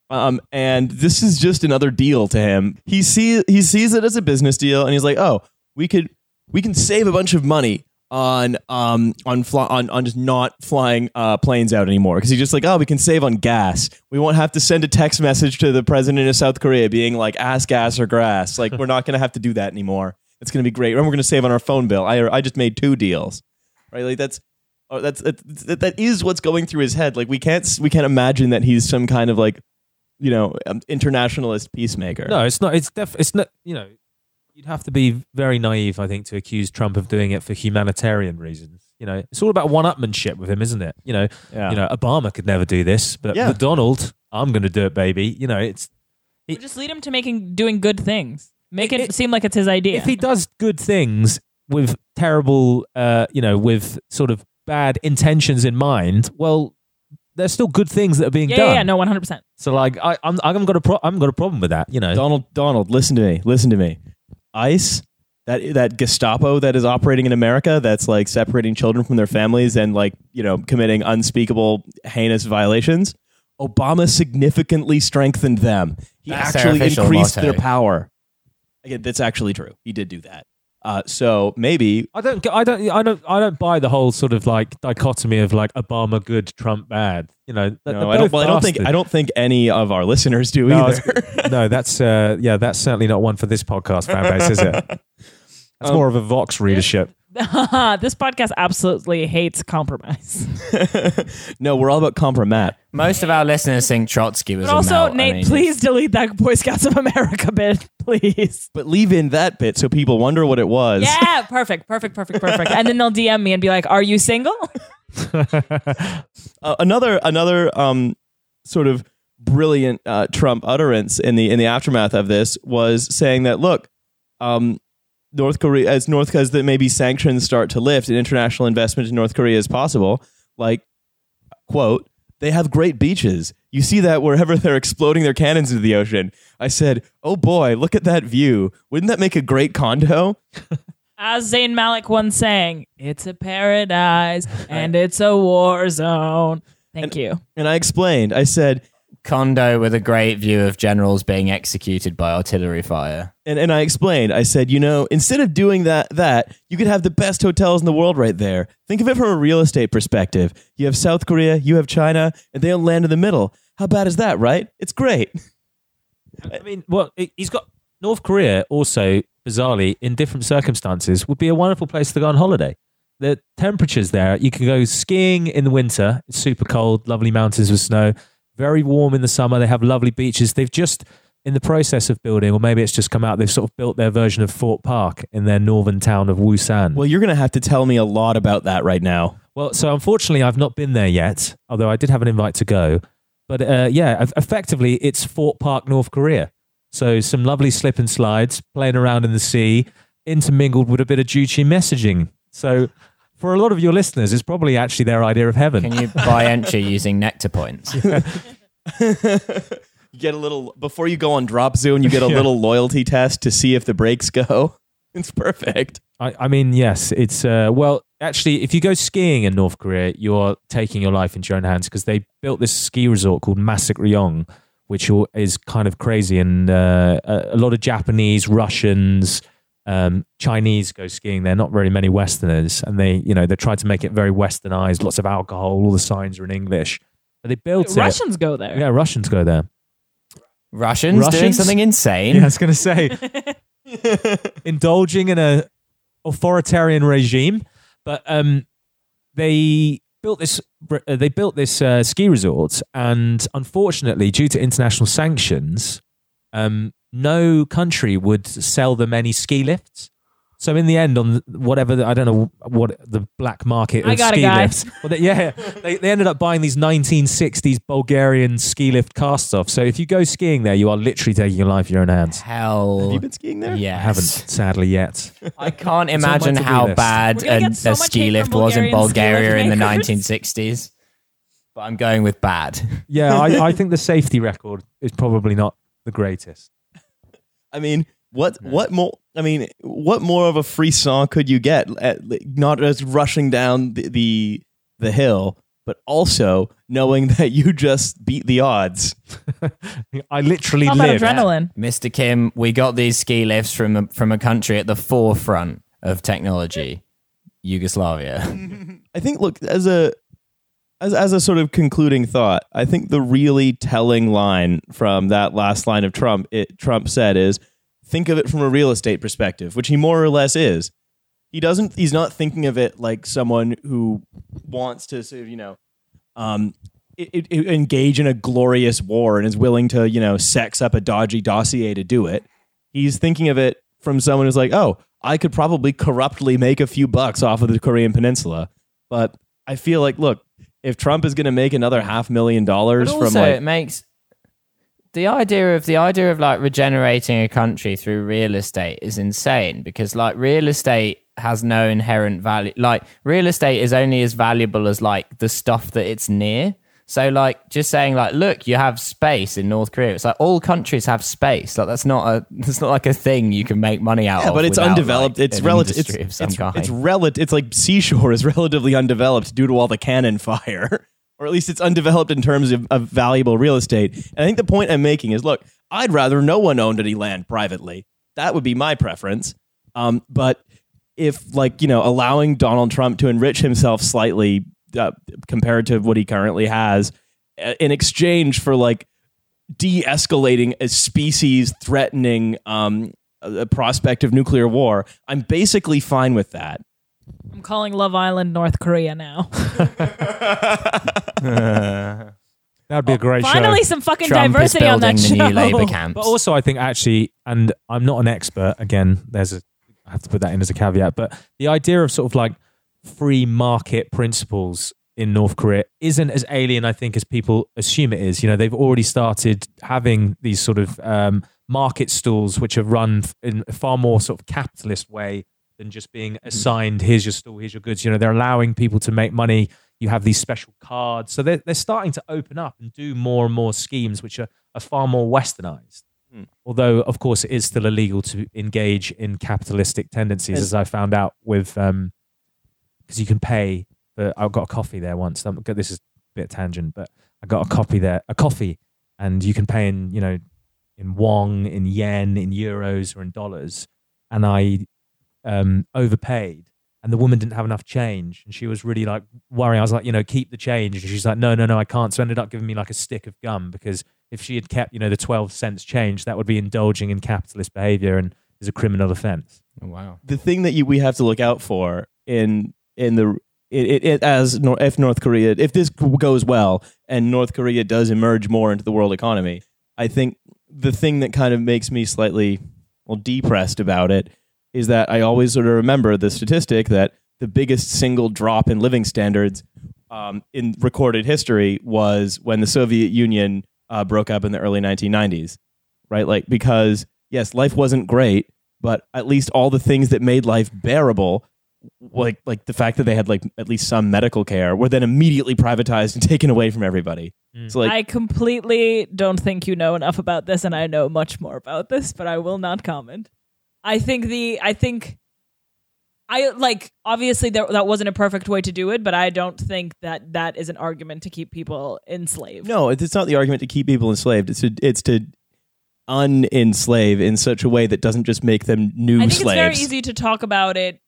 Um, and this is just another deal to him. He sees he sees it as a business deal, and he's like, "Oh, we could we can save a bunch of money on um on fly, on on just not flying uh, planes out anymore because he's just like, oh, we can save on gas. We won't have to send a text message to the president of South Korea being like, ass gas or grass. Like, we're not going to have to do that anymore. It's going to be great. And we're going to save on our phone bill. I I just made two deals, right? Like that's. Oh, that's that, that is what's going through his head. Like we can't we can't imagine that he's some kind of like, you know, um, internationalist peacemaker. no, it's not. It's def. It's not. You know, you'd have to be very naive, I think, to accuse Trump of doing it for humanitarian reasons. You know, it's all about one-upmanship with him, isn't it? You know, Yeah. you know, Obama could never do this, but Yeah. Donald, I'm going to do it, baby. You know, it's Just lead him to making doing good things. Make it, It- seem like it's his idea. if he does good things with terrible, uh, you know, with sort of bad intentions in mind, well, there's still good things that are being yeah, done. yeah, yeah, no, one hundred percent. So like, I, I'm, I'm got a pro- I'm got a problem with that. You know, Donald, Donald, listen to me. Listen to me. ICE, that that Gestapo that is operating in America, that's like separating children from their families and like you know committing unspeakable heinous violations. Obama significantly strengthened them. He That's actually increased their power. Again, that's actually true. He did do that. Uh, so maybe I don't, I don't, I don't, I don't buy the whole sort of like dichotomy of like Obama good, Trump bad. You know, no, I don't. Well, I don't think. I don't think any of our listeners do No, either. (laughs) no, that's uh, yeah, that's certainly not one for this podcast fan base, is it? (laughs) That's Um, more of a Vox readership. (laughs) this podcast absolutely hates compromise. (laughs) no, we're all about compromat. Most of our listeners think Trotsky was But a also, melt. I Nate, mean, please delete that Boy Scouts of America bit, (laughs) please. But leave in that bit so people wonder what it was. Yeah, perfect, perfect, perfect, perfect. And then they'll DM me and be like, "Are you single?" Uh, another another um, sort of brilliant uh, Trump utterance in the in the aftermath of this was saying that look, um, North Korea as North as that maybe sanctions start to lift and international investment in North Korea is possible. Like quote, they have great beaches. You see that wherever (laughs) they're exploding their cannons into the ocean. I said, oh boy, look at that view. Wouldn't that make a great condo? (laughs) As Zayn Malik once sang, "It's a paradise and it's a war zone." Thank you. And I explained, I said, condo with a great view of generals being executed by artillery fire. And and I explained. I said, you know, instead of doing that, that you could have the best hotels in the world right there. Think of it from a real estate perspective. You have South Korea, you have China, and they all land in the middle. How bad is that, right? It's great. I mean, well, he- he's got North Korea also, bizarrely, in different circumstances, would be a wonderful place to go on holiday. The temperatures there, you can go skiing in the winter. It's super cold, lovely mountains with snow. Very warm in the summer. They have lovely beaches. They've just, in the process of building, or maybe it's just come out, they've sort of built their version of Fort Park in their northern town of Wonsan. Well, you're going to have to tell me a lot about that right now. Well, so unfortunately, I've not been there yet, although I did have an invite to go. But uh, yeah, effectively, it's Fort Park, North Korea. So some lovely slip and slides, playing around in the sea, intermingled with a bit of Juche messaging. So for a lot of your listeners, it's probably actually their idea of heaven. Can you buy entry (laughs) using nectar points? (laughs) You get a little before you go on Drop Zone. You get a Yeah. little loyalty test to see if the brakes go. (laughs) It's perfect. I, I mean, yes, it's uh, well. Actually, if you go skiing in North Korea, you're taking your life into your own hands because they built this ski resort called Masikryong, which is kind of crazy, and uh, a, a lot of Japanese, Russians, um, Chinese go skiing there. Not very many Westerners, and they, you know, they tried to make it very Westernized. Lots of alcohol. All the signs are in English. But they built it. Russians go there. Yeah, Russians go there. Russians, doing something insane. (laughs) Yeah, I was going to say, (laughs) indulging in a authoritarian regime, but um, they built this. uh, They built this uh, ski resort, and unfortunately, due to international sanctions, um, no country would sell them any ski lifts. So in the end, on whatever the, I don't know what the black market of I got a ski guy. lifts, well, they, yeah, they, they ended up buying these 1960s Bulgarian ski lift casts off. So if you go skiing there, you are literally taking your life in your own hands. Hell, Have you been skiing there? Yeah, I haven't, sadly, yet. I can't (laughs) It's on my imagine how bad a, so a ski lift was in Bulgaria in the 1960s. But I'm going with bad. Yeah, I, I (laughs) think the safety record is probably not the greatest. I mean, what what more? I mean, what more of a free song could you get? At, not just rushing down the, the the hill, but also knowing (laughs) that you just beat the odds. (laughs) I literally How about live. adrenaline? Mr. Kim, we got these ski lifts from a, from a country at the forefront of technology, Yugoslavia. (laughs) I think look as a as as a sort of concluding thought, I think the really telling line from that last line of Trump it, Trump said is think of it from a real estate perspective, which he more or less is. He doesn't he's not thinking of it like someone who wants to sort of, you know, um i i i- engage in a glorious war and is willing to, you know, sex up a dodgy dossier to do it. He's thinking of it from someone who's like, "Oh, I could probably corruptly make a few bucks off of the Korean Peninsula." But I feel like, look, if Trump is going to make another half million dollars But from also, like, it makes the idea of the idea of like regenerating a country through real estate is insane because like real estate has no inherent value. Like real estate is only as valuable as like the stuff that it's near. So like just saying like, look, you have space in North Korea. It's like all countries have space. Like that's not a (laughs) that's not like a thing you can make money out yeah, of. but it's without, undeveloped. like, it's relative. It's it's, it's relative. It's like seashore is (laughs) relatively undeveloped due to all the cannon fire, (laughs) or at least it's undeveloped in terms of, of valuable real estate. And I think the point I'm making is, look, I'd rather no one owned any land privately. That would be my preference. Um, but if like you know allowing Donald Trump to enrich himself slightly uh, compared to what he currently has uh, in exchange for like de-escalating a species threatening um, a a prospect of nuclear war i'm basically fine with that I'm calling Love Island North Korea now. (laughs) (laughs) That would be a great show. Finally, some fucking Trump is diversity on that building show. new Labour (laughs) camps. But also, I think actually, and I'm not an expert. Again, there's a I have to put that in as a caveat. But the idea of sort of like free market principles in North Korea isn't as alien, I think, as people assume it is. You know, they've already started having these sort of um, market stalls which are run in a far more sort of capitalist way than just being mm-hmm. assigned. Here's your stall. Here's your goods. You know, they're allowing people to make money. You have these special cards, so they're they're starting to open up and do more and more schemes which are, are far more westernized. Mm. Although, of course, it is still illegal to engage in capitalistic tendencies, And- as I found out with um, because you can pay. For, I got a coffee there once. This is a bit tangent, but I got a copy there, a coffee and you can pay in you know in won, in yen, in euros, or in dollars. And I um, overpaid, and the woman didn't have enough change, and she was really like worrying. I was like, you know, keep the change, and she's like, no, no, no, I can't. So ended up giving me like a stick of gum because if she had kept you know the twelve cents change, that would be indulging in capitalist behavior and is a criminal offence. Oh, wow. the thing that you we have to look out for in in the it, it, it as if North Korea if this goes well and North Korea does emerge more into the world economy, I think the thing that kind of makes me slightly well depressed about it is that I always sort of remember the statistic that the biggest single drop in living standards um, in recorded history was when the Soviet Union uh, broke up in the early 1990s, right? Like because yes, life wasn't great, but at least all the things that made life bearable like like the fact that they had like at least some medical care were then immediately privatized and (laughs) taken away from everybody mm. so like I completely don't think you know enough about this, and I know much more about this, but I will not comment. I think the I think I like obviously there, that wasn't a perfect way to do it, but I don't think that that is an argument to keep people enslaved. no it's it's not the argument to keep people enslaved it's to it's to unenslave in such a way that doesn't just make them new I think slaves it's very easy to talk about it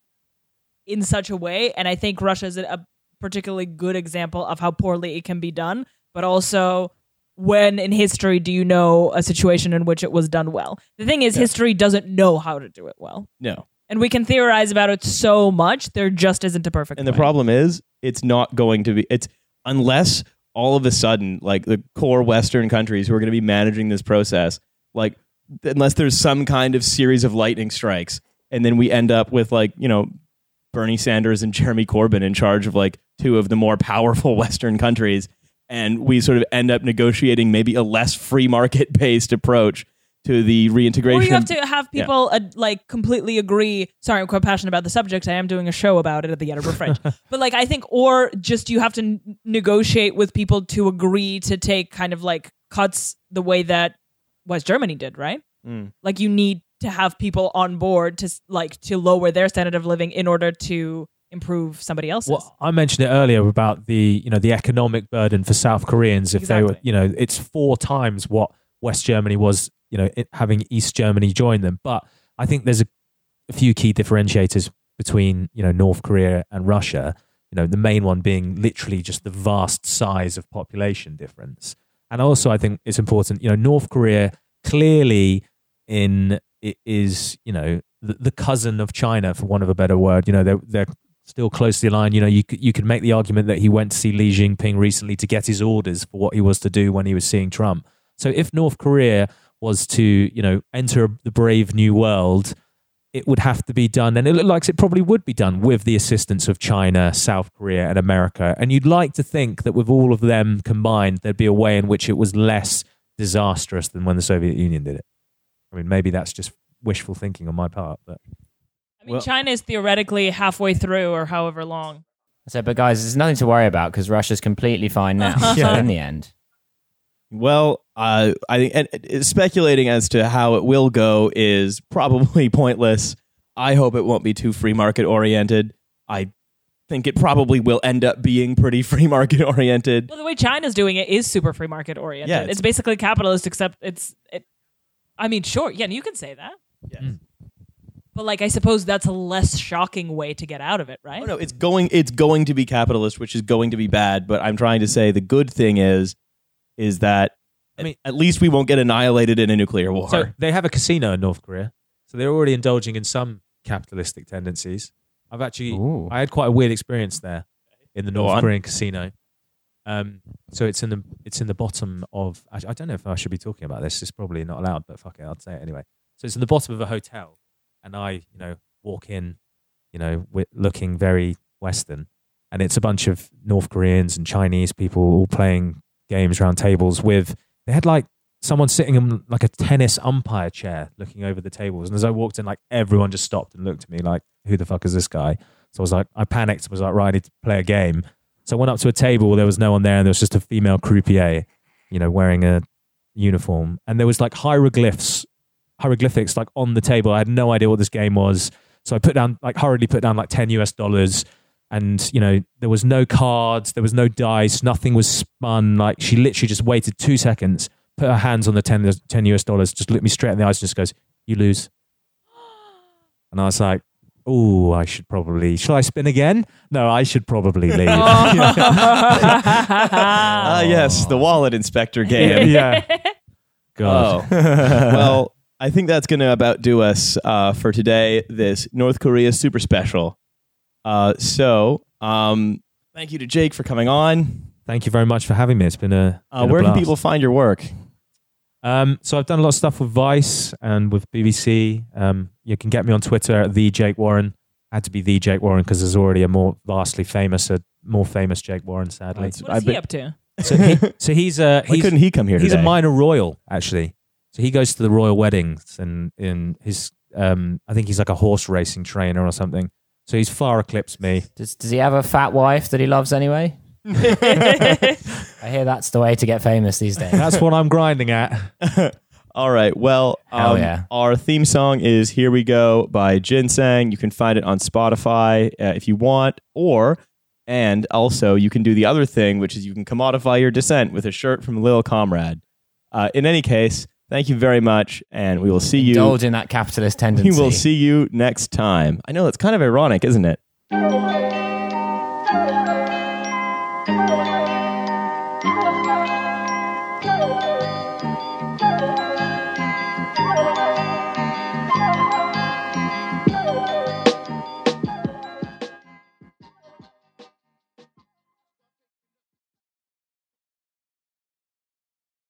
in such a way, and I think Russia is a particularly good example of how poorly it can be done. But also, when in history do you know a situation in which it was done well? The thing is, history doesn't know how to do it well, no and we can theorize about it so much. There just isn't a perfect. and the problem is it's not going to be it's unless all of a sudden like the core western countries who are going to be managing this process like unless there's some kind of series of lightning strikes and then we end up with like you know bernie sanders and jeremy corbyn in charge of like two of the more (laughs) powerful western countries and we sort of end up negotiating maybe a less free market (laughs) based approach to the reintegration Or you have to have people uh, like completely agree. Sorry, I'm quite passionate about the subject. I am doing a show about it at the Edinburgh Fringe. (laughs) but like, I think, or just you have to n- negotiate with people to agree to take kind of like cuts the way that West Germany did, right? Mm. Like, you need to have people on board to like to lower their standard of living in order to improve somebody else's. Well, I mentioned it earlier about the you know the economic burden for South Koreans if they were you know it's four times what West Germany was you know it, having East Germany join them. But I think there's a, a few key differentiators between you know North Korea and Russia. You know the main one being literally just the vast size of population difference, and also I think it's important. You know North Korea clearly in it is you know the, the cousin of China for want of a better word. You know they're they're still closely aligned. You know, you you could make the argument that he went to see Xi Jinping recently to get his orders for what he was to do when he was seeing Trump. So if North Korea was to, you know, enter the brave new world, it would have to be done, and it looks like it probably would be done with the assistance of China, South Korea, and America. And you'd like to think that with all of them combined, there'd be a way in which it was less disastrous than when the Soviet Union did it. I mean, maybe that's just wishful thinking on my part, but I mean, well- China is theoretically halfway through or however long. So, but guys, there's nothing to worry about because Russia's completely fine now. (laughs) Yeah. In the end, Well, uh, I think and, and speculating as to how it will go is probably (laughs) pointless. I hope it won't be too free market oriented. I think it probably will end up being pretty (laughs) free market oriented. Well, the way China's doing it is super free market oriented. Yeah, it's, it's- basically capitalist, except it's. It, I mean, sure, yeah, you can say that. Yes. Mm. But like, I suppose that's a less shocking way to get out of it, right? Oh, no, it's going it's going to be capitalist, which is going to be bad. But I'm trying to say the good thing is is that I mean- at least we won't get annihilated in a nuclear war. So they have a casino in North Korea. So they're already indulging in some capitalistic tendencies. I've actually Ooh. I had quite a weird experience there in the Go North on. Korean casino. Um, so it's in the it's in the bottom of I, don't know if I should be talking about this. It's probably not allowed, but fuck it, I'll say it anyway. So it's in the bottom of a hotel, and I you know walk in, you know, looking very Western, and it's a bunch of North Koreans and Chinese people all playing games around tables with they had like someone sitting in like a tennis umpire chair looking over the tables. And as I walked in, like everyone just stopped and looked at me like, who the fuck is this guy? So I was like, I panicked. I was like, right, I need to play a game. So I went up to a table where there was no one there and there was just a female croupier, you know, wearing a uniform. And there was like hieroglyphs, hieroglyphics like on the table. I had no idea what this game was. So I put down, like hurriedly put down like 10 US dollars. And, you know, there was no cards, there was no dice, nothing was spun. Like she literally just waited two seconds, put her hands on the 10, 10 US dollars, just looked me straight in the eyes, and just goes, "You lose." And I was like, "Oh, I should probably. Shall I spin again? No, I should probably leave." (laughs) (laughs) Ah, yes, the wallet inspector game. (laughs) yeah. God. Oh. well, I think that's going to about do us uh, for today, this North Korea super special. Uh, so, um, thank you to Jake for coming on. Thank you very much for having me. It's been a. Uh, been a where can people find your work? Um, so I've done a lot of stuff with Vice and with BBC. Um, you can get me on Twitter at the Jake Warren. had to be the Jake Warren because there's already a more vastly famous, a more famous Jake Warren. Sadly, That's- What I is he bet- up to? so, he, (laughs) so he's a Why he's, couldn't he come here he's today? a minor royal actually. So he goes to the royal weddings and in his um, I think he's like a horse racing trainer or something. So he's far eclipsed me. Does, does he have a fat wife that he loves anyway? (laughs) (laughs) I hear that's the way to get famous these days. That's what I'm grinding at. (laughs) All right. Well, Hell um, yeah. our theme song is "Here We Go" by Ginseng. You can find it on Spotify uh, if you want, or and also you can do the other thing, which is you can commodify your dissent with a shirt from Lil Comrade. Uh, in any case, thank you very much, and we will see you. Indulge in that capitalist tendency. (laughs) We will see you next time. I know it's kind of ironic, isn't it?